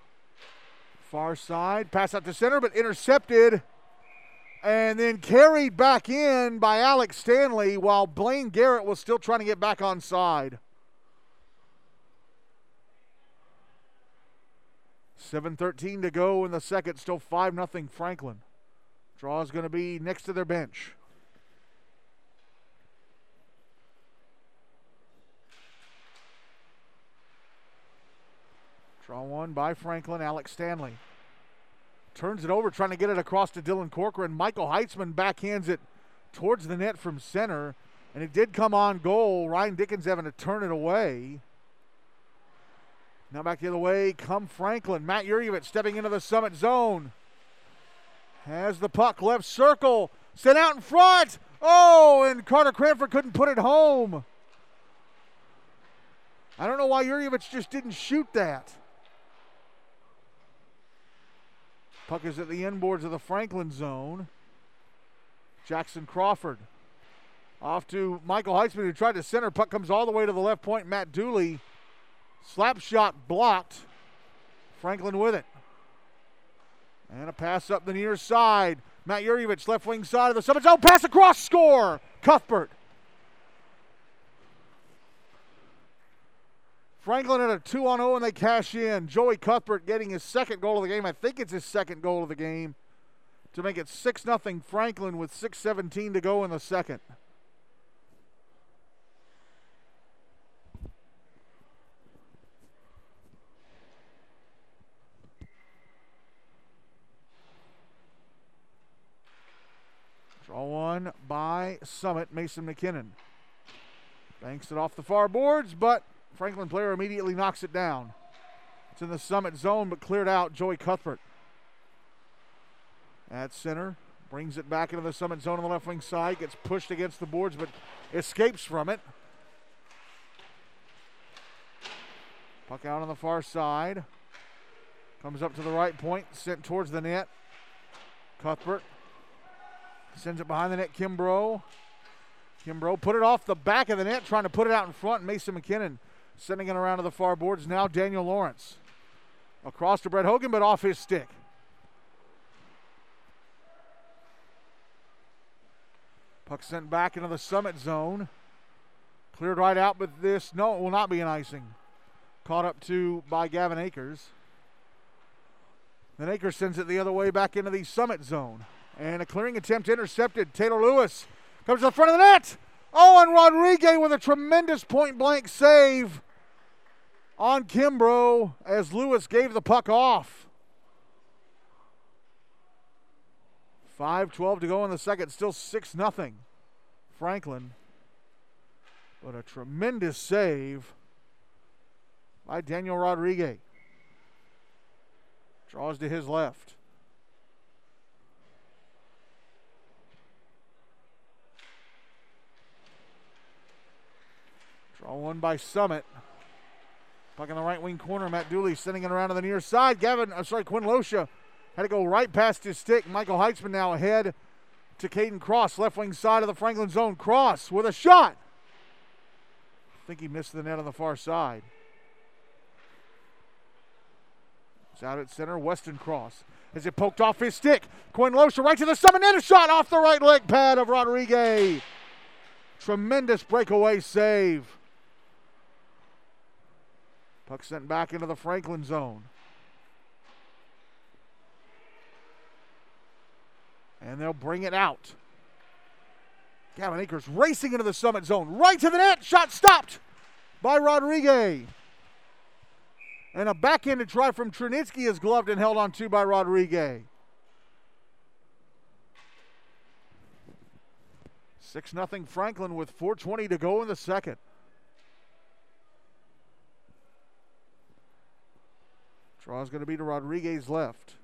Far side. Pass out to center, but intercepted. And then carried back in by Alex Stanley while Blaine Garrett was still trying to get back on side. 7.13 to go in the second. Still 5 0 Franklin. Draw is going to be next to their bench. Draw one by Franklin, Alex Stanley. Turns it over, trying to get it across to Dylan Corcoran. Michael Heitzman backhands it towards the net from center, and it did come on goal. Ryan Dickens having to turn it away. Now back the other way, come Franklin. Matt Yurievich stepping into the summit zone. Has the puck, left circle, sent out in front. Oh, and Carter Cranford couldn't put it home. I don't know why Yurievich just didn't shoot that. Puck is at the inboards of the Franklin zone. Jackson Crawford off to Michael Heitzman, who tried to center. Puck comes all the way to the left point. Matt Dooley, slap shot blocked. Franklin with it. And a pass up the near side. Matt Yurievich, left wing side of the summit zone. Pass across, score. Cuthbert. Franklin at a 2 on 0 and they cash in. Joey Cuthbert getting his second goal of the game. I think it's his second goal of the game to make it 6 0 Franklin with 6.17 to go in the second. Draw one by Summit, Mason McKinnon. Banks it off the far boards, but Franklin player immediately knocks it down. It's in the summit zone, but cleared out. Joey Cuthbert at center. Brings it back into the summit zone on the left wing side. Gets pushed against the boards, but escapes from it. Puck out on the far side. Comes up to the right point, sent towards the net. Cuthbert sends it behind the net. Kimbrough. Kimbrough put it off the back of the net, trying to put it out in front. Mason McKinnon Sending it around to the far boards now, Daniel Lawrence. Across to Brett Hogan, but off his stick. Puck sent back into the summit zone. Cleared right out, but this, no, it will not be an icing. Caught up to by Gavin Akers. Then Akers sends it the other way back into the summit zone. And a clearing attempt intercepted. Taylor Lewis comes to the front of the net. Owen Rodriguez with a tremendous point blank save on Kimbrough as Lewis gave the puck off. 5 12 to go in the second, still 6 0. Franklin. But a tremendous save by Daniel Rodriguez. Draws to his left. Draw one by Summit. Puck in the right wing corner. Matt Dooley sending it around to the near side. Gavin, I'm sorry, Quinn Losha had to go right past his stick. Michael Heitzman now ahead to Caden Cross, left wing side of the Franklin zone. Cross with a shot. I think he missed the net on the far side. It's out at center. Weston Cross as it poked off his stick. Quinn Losha right to the summit and a shot off the right leg pad of Rodriguez. Tremendous breakaway save. Puck sent back into the Franklin zone. And they'll bring it out. Gavin Akers racing into the summit zone. Right to the net. Shot stopped by Rodriguez. And a backhanded try from Trinitsky is gloved and held on to by Rodriguez. 6 0 Franklin with 4.20 to go in the second. Draw is going to be to Rodriguez left.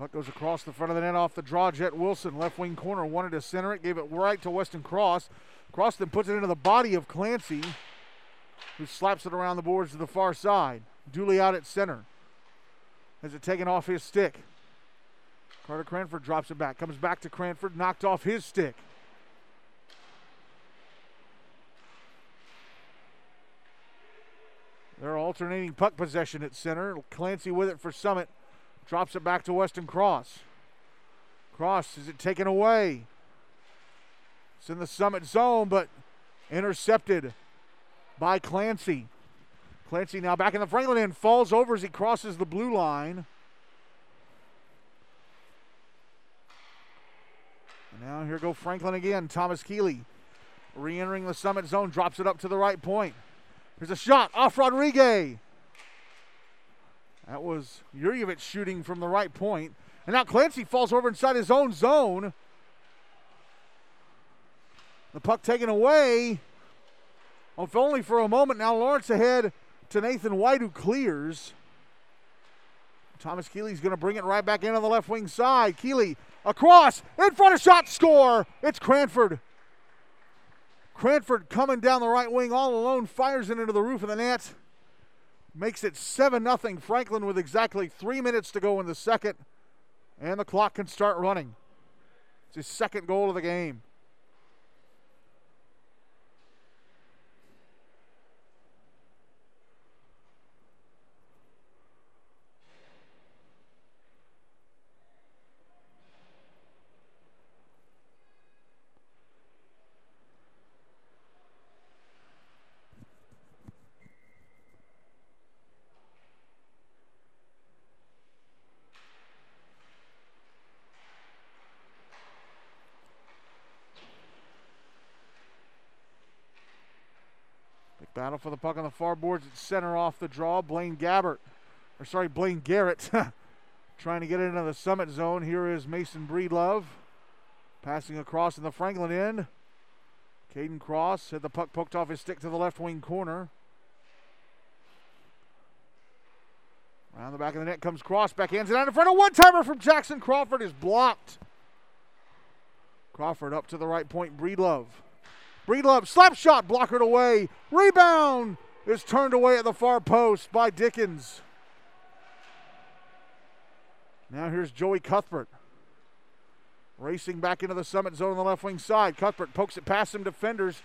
Puck goes across the front of the net off the draw. Jet Wilson, left wing corner, wanted to center it, gave it right to Weston Cross. Cross then puts it into the body of Clancy, who slaps it around the boards to the far side. Dooley out at center. Has it taken off his stick? Carter Cranford drops it back. Comes back to Cranford, knocked off his stick. They're alternating puck possession at center. Clancy with it for Summit. Drops it back to Weston Cross. Cross, is it taken away? It's in the summit zone, but intercepted by Clancy. Clancy now back in the Franklin end, falls over as he crosses the blue line. Now here go Franklin again. Thomas Keeley re entering the summit zone, drops it up to the right point. Here's a shot off Rodriguez. That was Yurievich shooting from the right point. And now Clancy falls over inside his own zone. The puck taken away. If only for a moment. Now Lawrence ahead to Nathan White, who clears. Thomas Keeley's going to bring it right back in on the left wing side. Keeley across, in front of shot, score. It's Cranford. Cranford coming down the right wing all alone, fires it into the roof of the net makes it 7 0. Franklin with exactly three minutes to go in the second, and the clock can start running. It's his second goal of the game. Battle for the puck on the far boards center off the draw. Blaine Gabbert, or sorry, Blaine Garrett, trying to get into the summit zone. Here is Mason Breedlove passing across in the Franklin end. Caden Cross had the puck poked off his stick to the left wing corner. Around the back of the net comes Cross, backhands it out in front. A one timer from Jackson Crawford is blocked. Crawford up to the right point. Breedlove Breedlove, slap shot, blockered away. Rebound is turned away at the far post by Dickens. Now here's Joey Cuthbert. Racing back into the summit zone on the left wing side. Cuthbert pokes it past some defenders.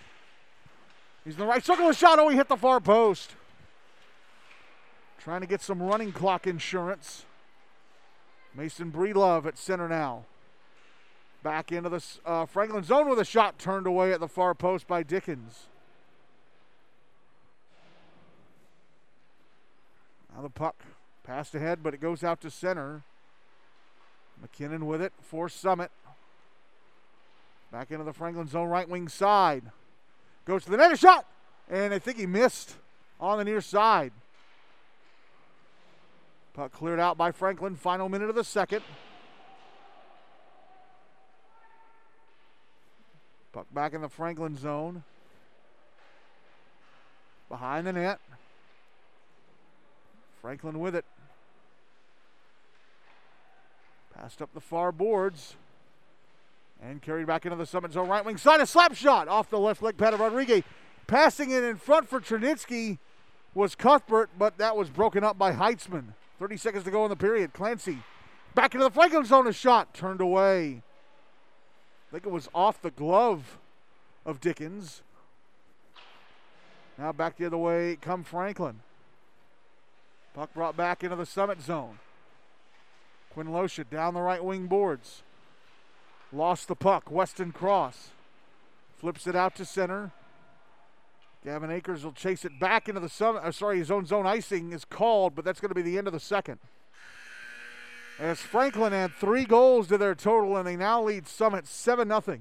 He's in the right circle. A shot. Oh, he hit the far post. Trying to get some running clock insurance. Mason Breedlove at center now. Back into the uh, Franklin zone with a shot turned away at the far post by Dickens. Now the puck passed ahead, but it goes out to center. McKinnon with it for Summit. Back into the Franklin zone, right wing side. Goes to the net, a shot! And I think he missed on the near side. Puck cleared out by Franklin. Final minute of the second. Puck back in the Franklin zone. Behind the net. Franklin with it. Passed up the far boards. And carried back into the Summit zone. Right wing side. A slap shot off the left leg pad of Rodriguez. Passing it in front for Trinitsky was Cuthbert, but that was broken up by Heitzman. 30 seconds to go in the period. Clancy back into the Franklin zone. A shot turned away. I think it was off the glove of Dickens. Now back the other way come Franklin. Puck brought back into the Summit zone. Quinn Losha down the right wing boards. Lost the puck. Weston Cross flips it out to center. Gavin Akers will chase it back into the sun. Uh, sorry, his own zone icing is called, but that's going to be the end of the second. As Franklin had three goals to their total, and they now lead Summit 7 0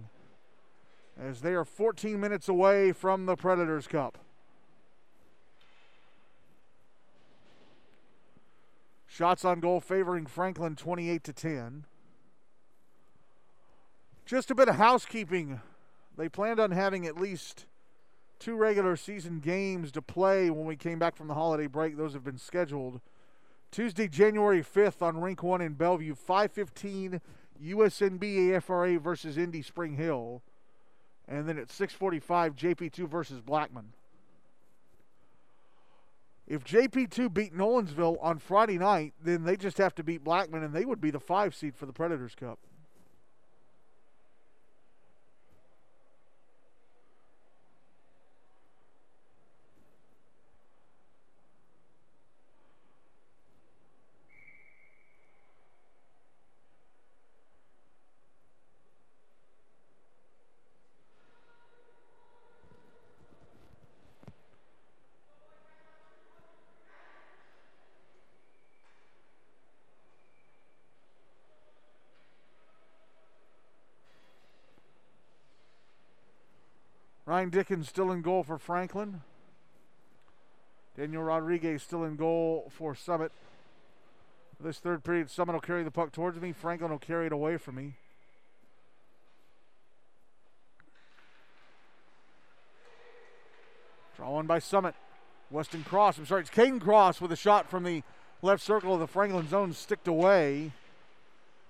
as they are 14 minutes away from the Predators Cup. Shots on goal favoring Franklin 28 to 10. Just a bit of housekeeping. They planned on having at least two regular season games to play when we came back from the holiday break. Those have been scheduled. Tuesday, January 5th on Rink 1 in Bellevue, 515 USNB AFRA versus Indy Spring Hill. And then at 645, JP2 versus Blackman. If JP2 beat Nolensville on Friday night, then they just have to beat Blackman, and they would be the five seed for the Predators Cup. Ryan Dickens still in goal for Franklin. Daniel Rodriguez still in goal for Summit. This third period, Summit will carry the puck towards me. Franklin will carry it away from me. Draw one by Summit. Weston Cross. I'm sorry, it's Caden Cross with a shot from the left circle of the Franklin zone, sticked away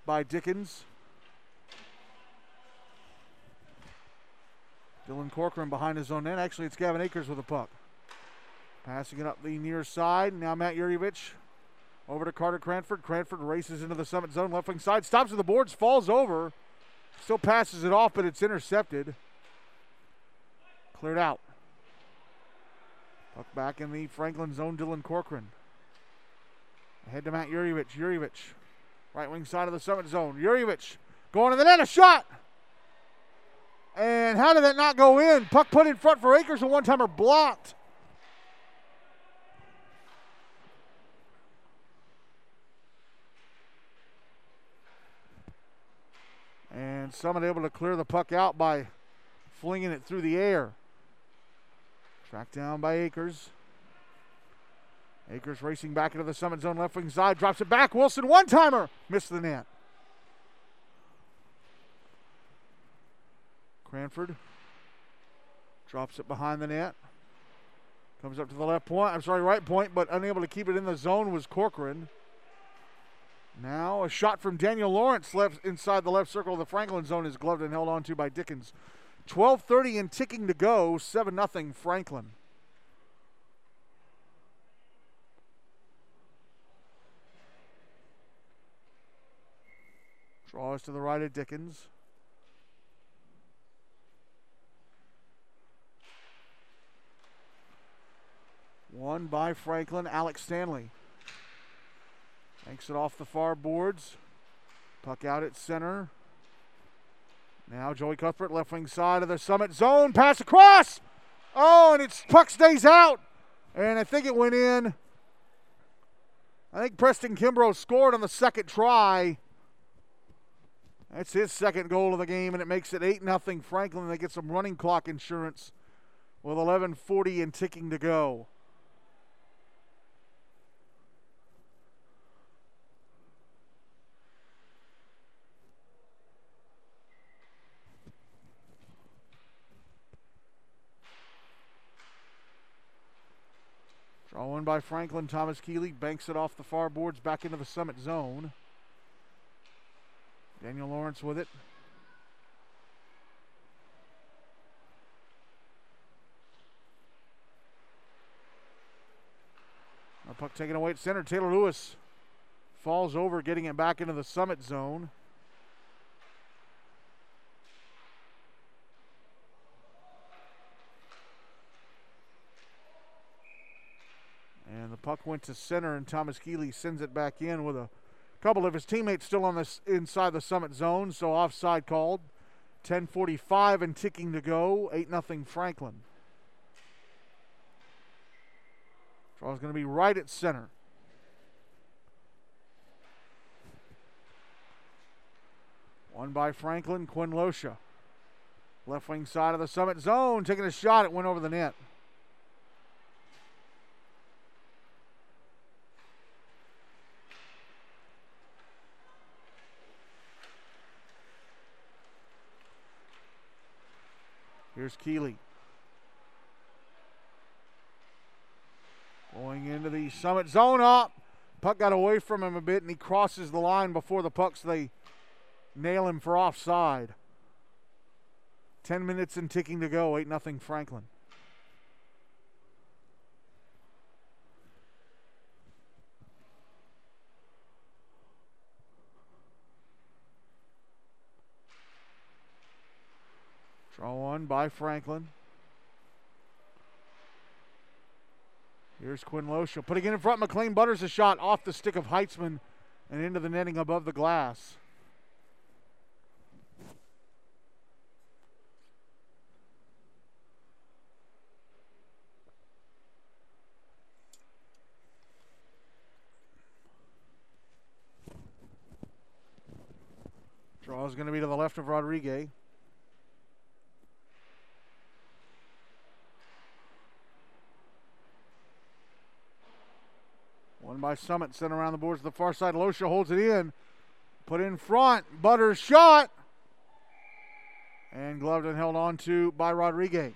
by Dickens. Dylan Corcoran behind his own net. Actually, it's Gavin Akers with the puck. Passing it up the near side. Now Matt Yurievich over to Carter Cranford. Cranford races into the summit zone, left wing side, stops at the boards, falls over. Still passes it off, but it's intercepted. Cleared out. Puck back in the Franklin zone, Dylan Corcoran. Ahead to Matt Yurievich. Yurievich, right wing side of the summit zone. Yurievich going to the net, a shot. And how did that not go in? Puck put in front for Akers, a one timer blocked. And Summit able to clear the puck out by flinging it through the air. Tracked down by Akers. Akers racing back into the Summit zone, left wing side, drops it back. Wilson, one timer, missed the net. Cranford drops it behind the net. Comes up to the left point. I'm sorry, right point, but unable to keep it in the zone was Corcoran. Now a shot from Daniel Lawrence left inside the left circle of the Franklin zone is gloved and held on to by Dickens. 12:30 and ticking to go. Seven nothing Franklin. Draws to the right of Dickens. One by Franklin, Alex Stanley. Takes it off the far boards. Puck out at center. Now Joey Cuthbert, left wing side of the Summit zone. Pass across. Oh, and it's puck stays out. And I think it went in. I think Preston Kimbrough scored on the second try. That's his second goal of the game, and it makes it 8 0 Franklin. They get some running clock insurance with 11.40 and ticking to go. By Franklin. Thomas Keeley banks it off the far boards back into the summit zone. Daniel Lawrence with it. A puck taken away at center. Taylor Lewis falls over, getting it back into the summit zone. Puck went to center, and Thomas Keeley sends it back in with a couple of his teammates still on this inside the summit zone, so offside called. 10:45 and ticking to go. 8 0 Franklin. Draw's going to be right at center. One by Franklin, Quinn Losha. Left wing side of the summit zone, taking a shot. It went over the net. Here's Keeley. Going into the summit zone up. Puck got away from him a bit and he crosses the line before the pucks they nail him for offside. 10 minutes and ticking to go, 8 0 Franklin. By Franklin. Here's Quinn Losha putting it in front. McLean butters a shot off the stick of Heitzman and into the netting above the glass. Draw is going to be to the left of Rodriguez. One by Summit, sent around the boards to the far side. Losha holds it in. Put in front. Butters shot. And gloved and held on to by Rodriguez.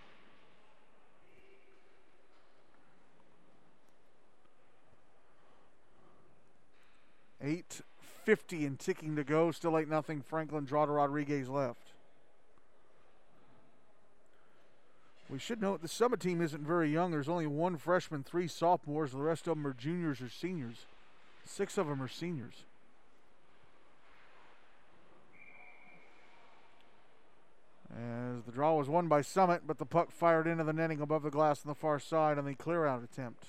Eight fifty and ticking to go. Still eight nothing. Franklin draw to Rodriguez left. We should note the Summit team isn't very young. There's only one freshman, three sophomores. The rest of them are juniors or seniors. Six of them are seniors. As the draw was won by Summit, but the puck fired into the netting above the glass on the far side on the clear out attempt.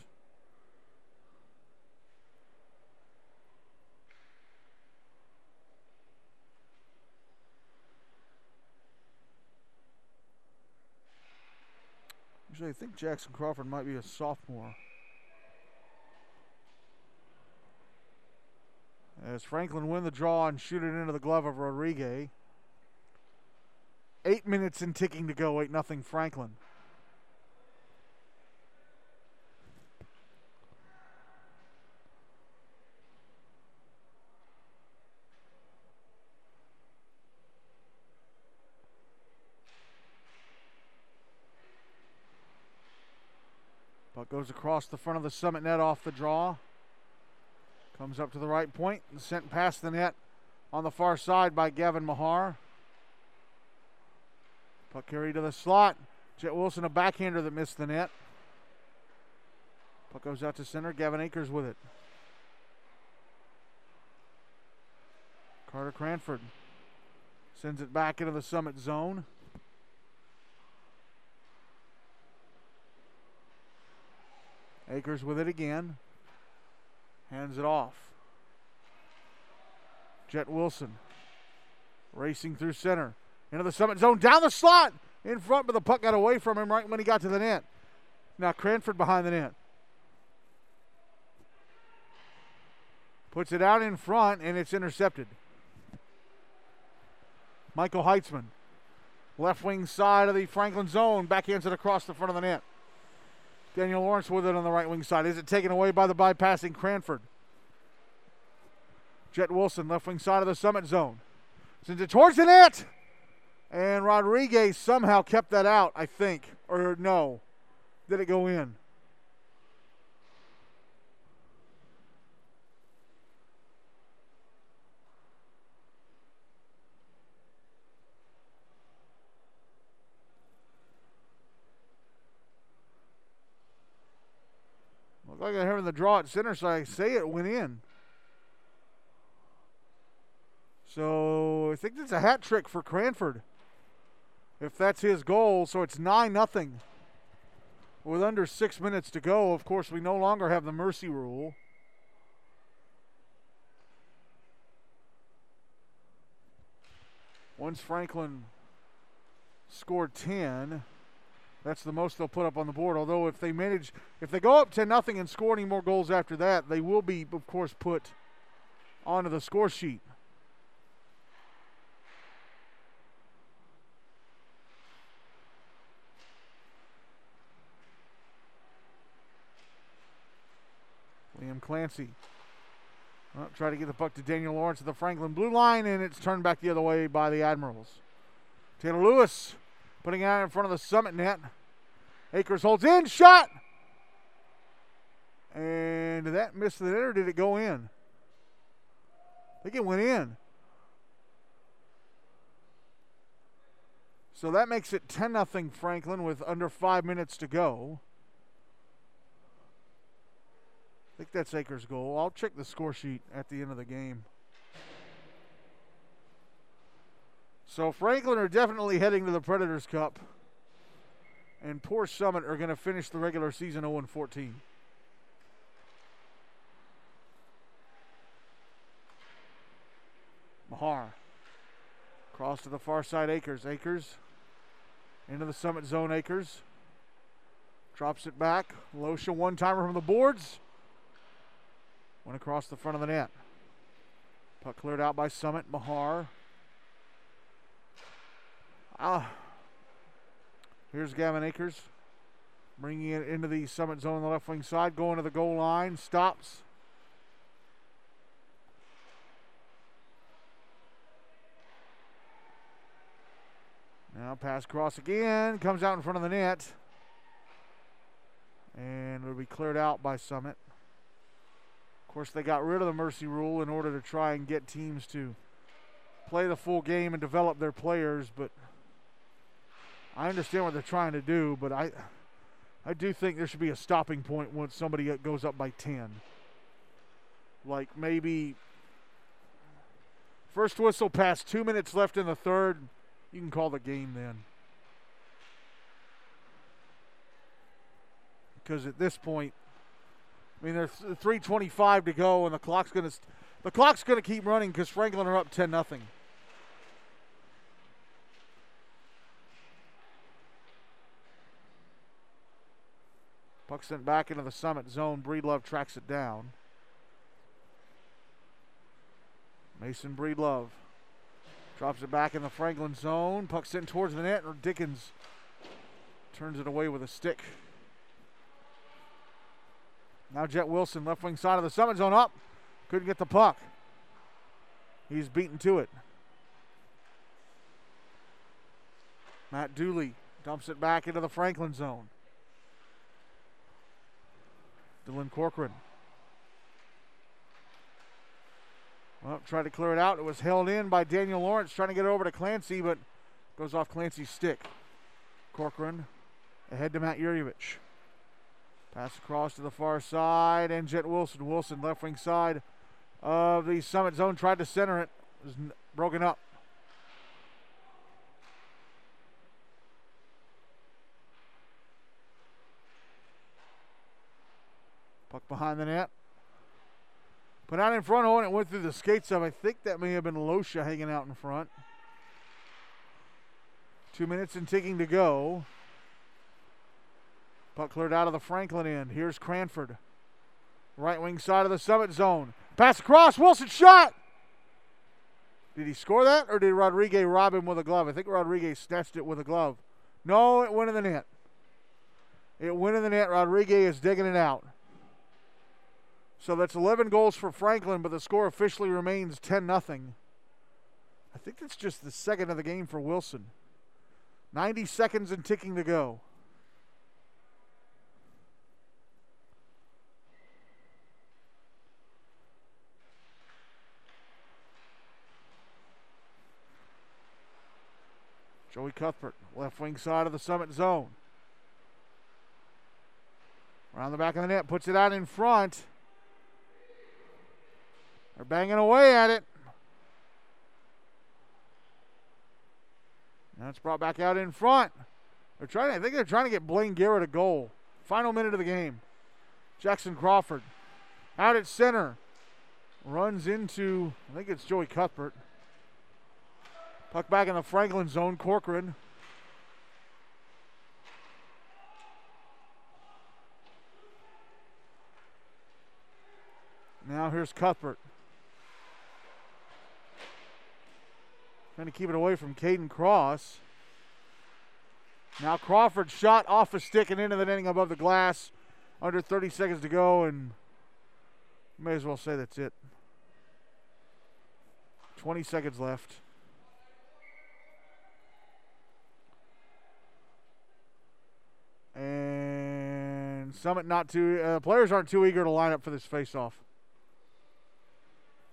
Actually, I think Jackson Crawford might be a sophomore. As Franklin win the draw and shoot it into the glove of Rodriguez. Eight minutes and ticking to go. Eight nothing Franklin. Goes across the front of the summit net off the draw. Comes up to the right point and sent past the net on the far side by Gavin Mahar. Puck carried to the slot. Jet Wilson, a backhander that missed the net. Puck goes out to center. Gavin Akers with it. Carter Cranford sends it back into the summit zone. Akers with it again. Hands it off. Jet Wilson racing through center. Into the summit zone, down the slot in front, but the puck got away from him right when he got to the net. Now Cranford behind the net. Puts it out in front, and it's intercepted. Michael Heitzman, left wing side of the Franklin zone, backhands it across the front of the net. Daniel Lawrence with it on the right wing side. Is it taken away by the bypassing Cranford? Jet Wilson, left wing side of the summit zone. Sends it towards the net. And Rodriguez somehow kept that out, I think. Or no. Did it go in? Like I'm having the draw at center, so I say it went in. So I think that's a hat trick for Cranford. If that's his goal, so it's 9 nothing. With under six minutes to go, of course, we no longer have the mercy rule. Once Franklin scored 10, that's the most they'll put up on the board. Although if they manage, if they go up 10 nothing and score any more goals after that, they will be, of course, put onto the score sheet. Liam Clancy. Well, try to get the puck to Daniel Lawrence at the Franklin blue line, and it's turned back the other way by the Admirals. Taylor Lewis putting it out in front of the summit net. Akers holds in, shot! And did that miss the net or did it go in? I think it went in. So that makes it 10 0 Franklin with under five minutes to go. I think that's Akers' goal. I'll check the score sheet at the end of the game. So Franklin are definitely heading to the Predators Cup. And poor Summit are going to finish the regular season 0 14. Mahar. Cross to the far side, Akers. Akers into the Summit zone, Akers. Drops it back. Losha one timer from the boards. Went across the front of the net. Puck cleared out by Summit. Mahar. Ah. Here's Gavin Akers. Bringing it into the Summit zone on the left wing side. Going to the goal line. Stops. Now pass cross again. Comes out in front of the net. And it'll be cleared out by Summit. Of course, they got rid of the mercy rule in order to try and get teams to play the full game and develop their players, but I understand what they're trying to do, but I I do think there should be a stopping point when somebody goes up by 10. Like maybe first whistle past 2 minutes left in the third, you can call the game then. Because at this point I mean, there's 3:25 to go, and the clock's to the clock's to keep running because Franklin are up 10 nothing. Puck sent back into the summit zone. Breedlove tracks it down. Mason Breedlove drops it back in the Franklin zone. Puck sent towards the net, Dickens turns it away with a stick. Now Jet Wilson, left wing side of the summit zone up. Couldn't get the puck. He's beaten to it. Matt Dooley dumps it back into the Franklin zone. Dylan Corcoran. Well, tried to clear it out. It was held in by Daniel Lawrence, trying to get it over to Clancy, but goes off Clancy's stick. Corcoran ahead to Matt Yurievich. Pass across to the far side, and Jet Wilson. Wilson, left wing side of the Summit Zone, tried to center it. It was broken up. Puck behind the net. Put out in front, and it went through the skates of, I think that may have been Losha hanging out in front. Two minutes and ticking to go. Puck cleared out of the Franklin end. Here's Cranford. Right wing side of the Summit zone. Pass across. Wilson shot. Did he score that or did Rodriguez rob him with a glove? I think Rodriguez snatched it with a glove. No, it went in the net. It went in the net. Rodriguez is digging it out. So that's 11 goals for Franklin, but the score officially remains 10 0. I think that's just the second of the game for Wilson. 90 seconds and ticking to go. Joey Cuthbert, left wing side of the Summit zone. Around the back of the net, puts it out in front. They're banging away at it. Now it's brought back out in front. They're trying. I think they're trying to get Blaine Garrett a goal. Final minute of the game. Jackson Crawford out at center. Runs into, I think it's Joey Cuthbert. Puck back in the Franklin zone. Corcoran. Now here's Cuthbert. Trying to keep it away from Caden Cross. Now Crawford shot off a stick and into the netting above the glass. Under 30 seconds to go, and may as well say that's it. 20 seconds left. And Summit not too, uh, players aren't too eager to line up for this face-off.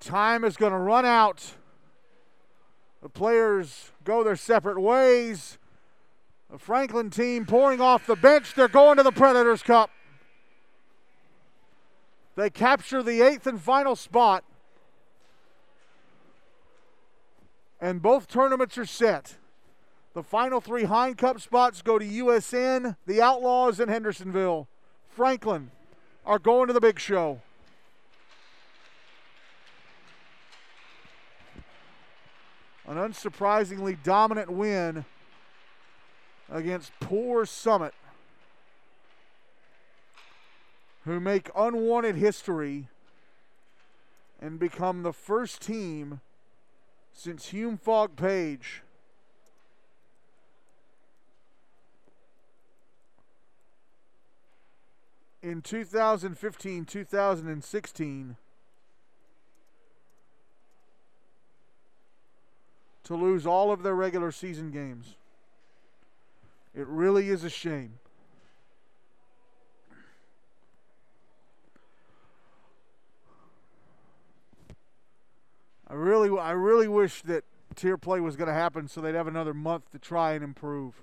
Time is going to run out. The players go their separate ways. The Franklin team pouring off the bench. They're going to the Predators Cup. They capture the eighth and final spot. And both tournaments are set. The final three Hein Cup spots go to USN, the Outlaws, and Hendersonville. Franklin are going to the big show. An unsurprisingly dominant win against poor Summit, who make unwanted history and become the first team since Hume Fogg Page. In 2015 2016 to lose all of their regular season games. It really is a shame. I really, I really wish that tier play was going to happen so they'd have another month to try and improve.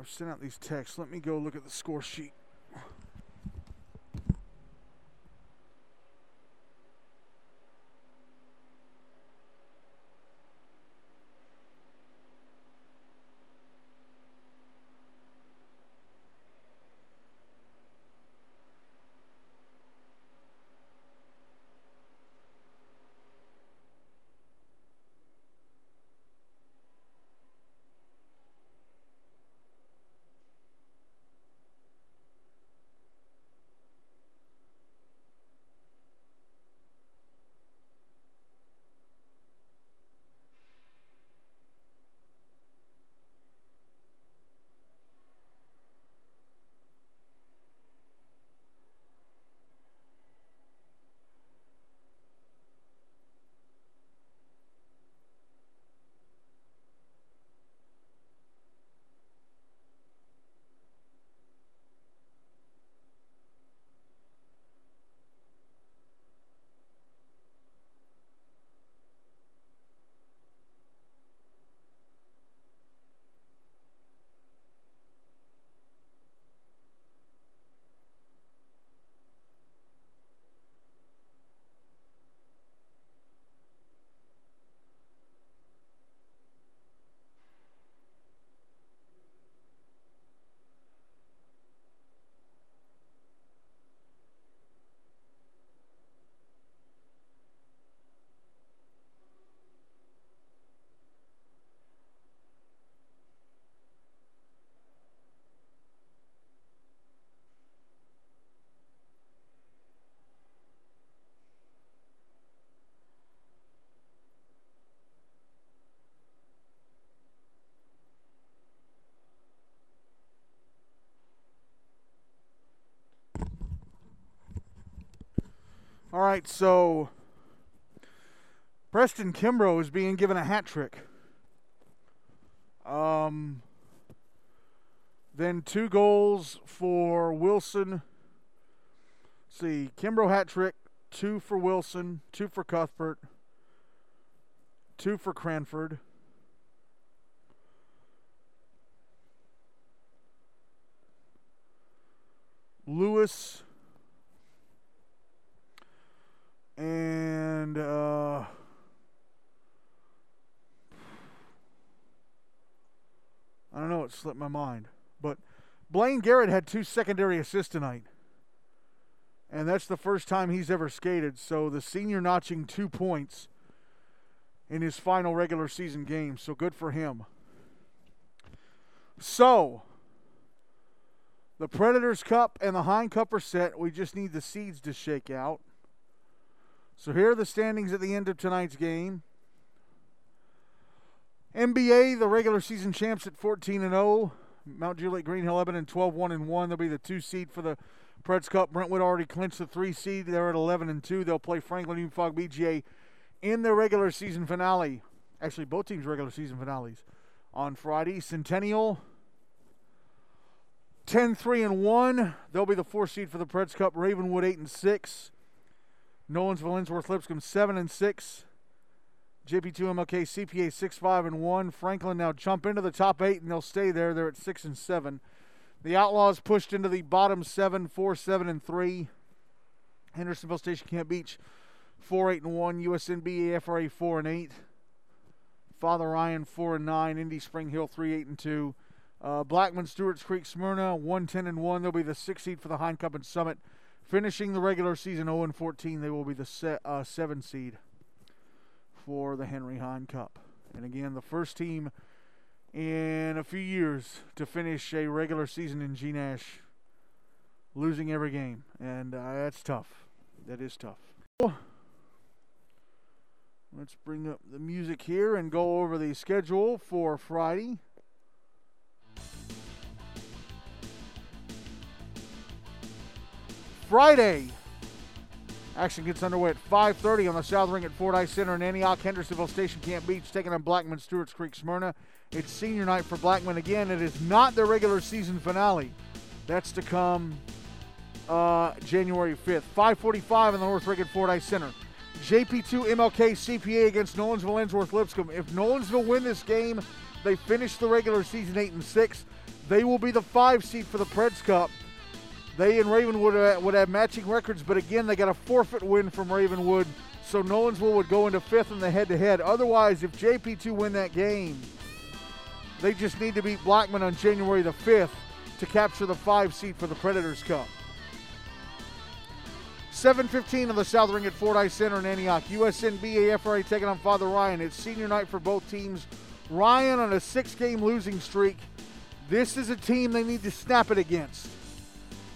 I've sent out these texts. Let me go look at the score sheet. All right, so Preston Kimbrough is being given a hat trick. Um, then two goals for Wilson. Let's see, Kimbrough hat trick, two for Wilson, two for Cuthbert, two for Cranford. Lewis and uh, I don't know, it slipped my mind. But Blaine Garrett had two secondary assists tonight. And that's the first time he's ever skated. So the senior notching two points in his final regular season game. So good for him. So the Predators Cup and the Hein Cup are set. We just need the seeds to shake out. So here are the standings at the end of tonight's game. NBA, the regular season champs at 14 and 0. Mount Juliet Green Greenhill Lebanon 12 1 and 1. They'll be the two seed for the Preds Cup. Brentwood already clinched the three seed. They're at 11 and 2. They'll play Franklin Union BGA in their regular season finale. Actually, both teams' regular season finales on Friday. Centennial 10 3 and 1. They'll be the four seed for the Preds Cup. Ravenwood 8 and 6. Nolensville Ensworth Lipscomb 7 and 6. JP2 MLK CPA 6 5 and 1. Franklin now jump into the top 8 and they'll stay there. They're at 6 and 7. The Outlaws pushed into the bottom 7 4 7 and 3. Hendersonville Station Camp Beach 4 8 and 1. USNB FRA 4 and 8. Father Ryan 4 and 9. Indy Spring Hill 3 8 and 2. Uh, Blackman Stewart's Creek Smyrna 1 10 and 1. They'll be the sixth seed for the Hein Cup and Summit. Finishing the regular season 0 and 14, they will be the set, uh, seven seed for the Henry Hein Cup. And again, the first team in a few years to finish a regular season in G Nash, losing every game, and uh, that's tough. That is tough. Let's bring up the music here and go over the schedule for Friday. Friday, Action gets underway at 5.30 on the South Ring at Ford Ice Center in Antioch. Hendersonville Station Camp Beach taking on Blackman Stewart's Creek Smyrna. It's senior night for Blackman again. It is not their regular season finale. That's to come uh, January 5th. 5.45 in the North Ring at Ford Ice Center. JP2 MLK CPA against Nolensville Ensworth Lipscomb. If Nolensville win this game, they finish the regular season 8 and 6. They will be the 5 seed for the Preds Cup. They and Ravenwood would have matching records, but again, they got a forfeit win from Ravenwood, so Nolensville would go into fifth in the head-to-head. Otherwise, if JP2 win that game, they just need to beat Blackman on January the 5th to capture the five seat for the Predators Cup. 7:15 on the South Ring at Ford Ice Center in Antioch. USNB AFRA taking on Father Ryan. It's senior night for both teams. Ryan on a six-game losing streak. This is a team they need to snap it against.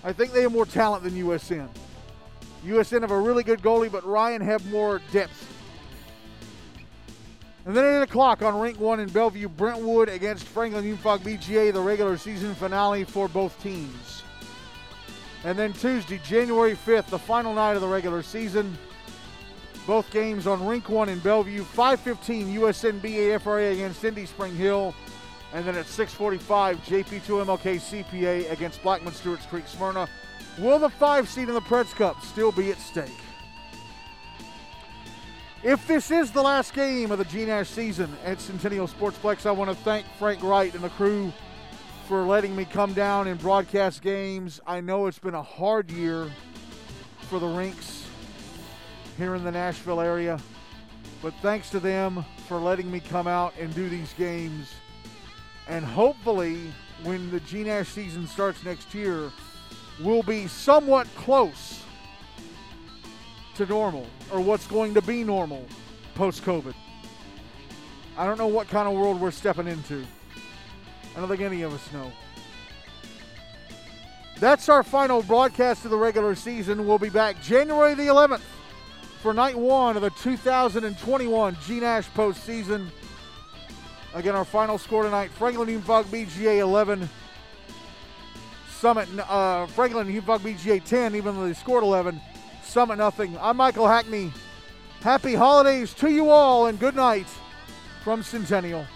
I think they have more talent than USN. USN have a really good goalie, but Ryan have more depth. And then at 8 o'clock on Rink 1 in Bellevue, Brentwood against Franklin Hume-Fogg BGA, the regular season finale for both teams. And then Tuesday, January 5th, the final night of the regular season. Both games on Rink 1 in Bellevue, 5:15 USN BAFRA against Indy Spring Hill. And then at 6:45, JP2 MLK CPA against Blackman Stewart's Creek Smyrna. Will the five seed in the Preds Cup still be at stake? If this is the last game of the G Nash season at Centennial Sportsplex, I want to thank Frank Wright and the crew for letting me come down and broadcast games. I know it's been a hard year for the rinks here in the Nashville area, but thanks to them for letting me come out and do these games and hopefully, when the G Nash season starts next year, we'll be somewhat close to normal or what's going to be normal post COVID. I don't know what kind of world we're stepping into. I don't think any of us know. That's our final broadcast of the regular season. We'll be back January the 11th for night one of the 2021 G Nash postseason. Again, our final score tonight Franklin Hume-Fogg BGA 11. Summit, uh, Franklin Hume-Fogg BGA 10, even though they scored 11. Summit nothing. I'm Michael Hackney. Happy holidays to you all and good night from Centennial.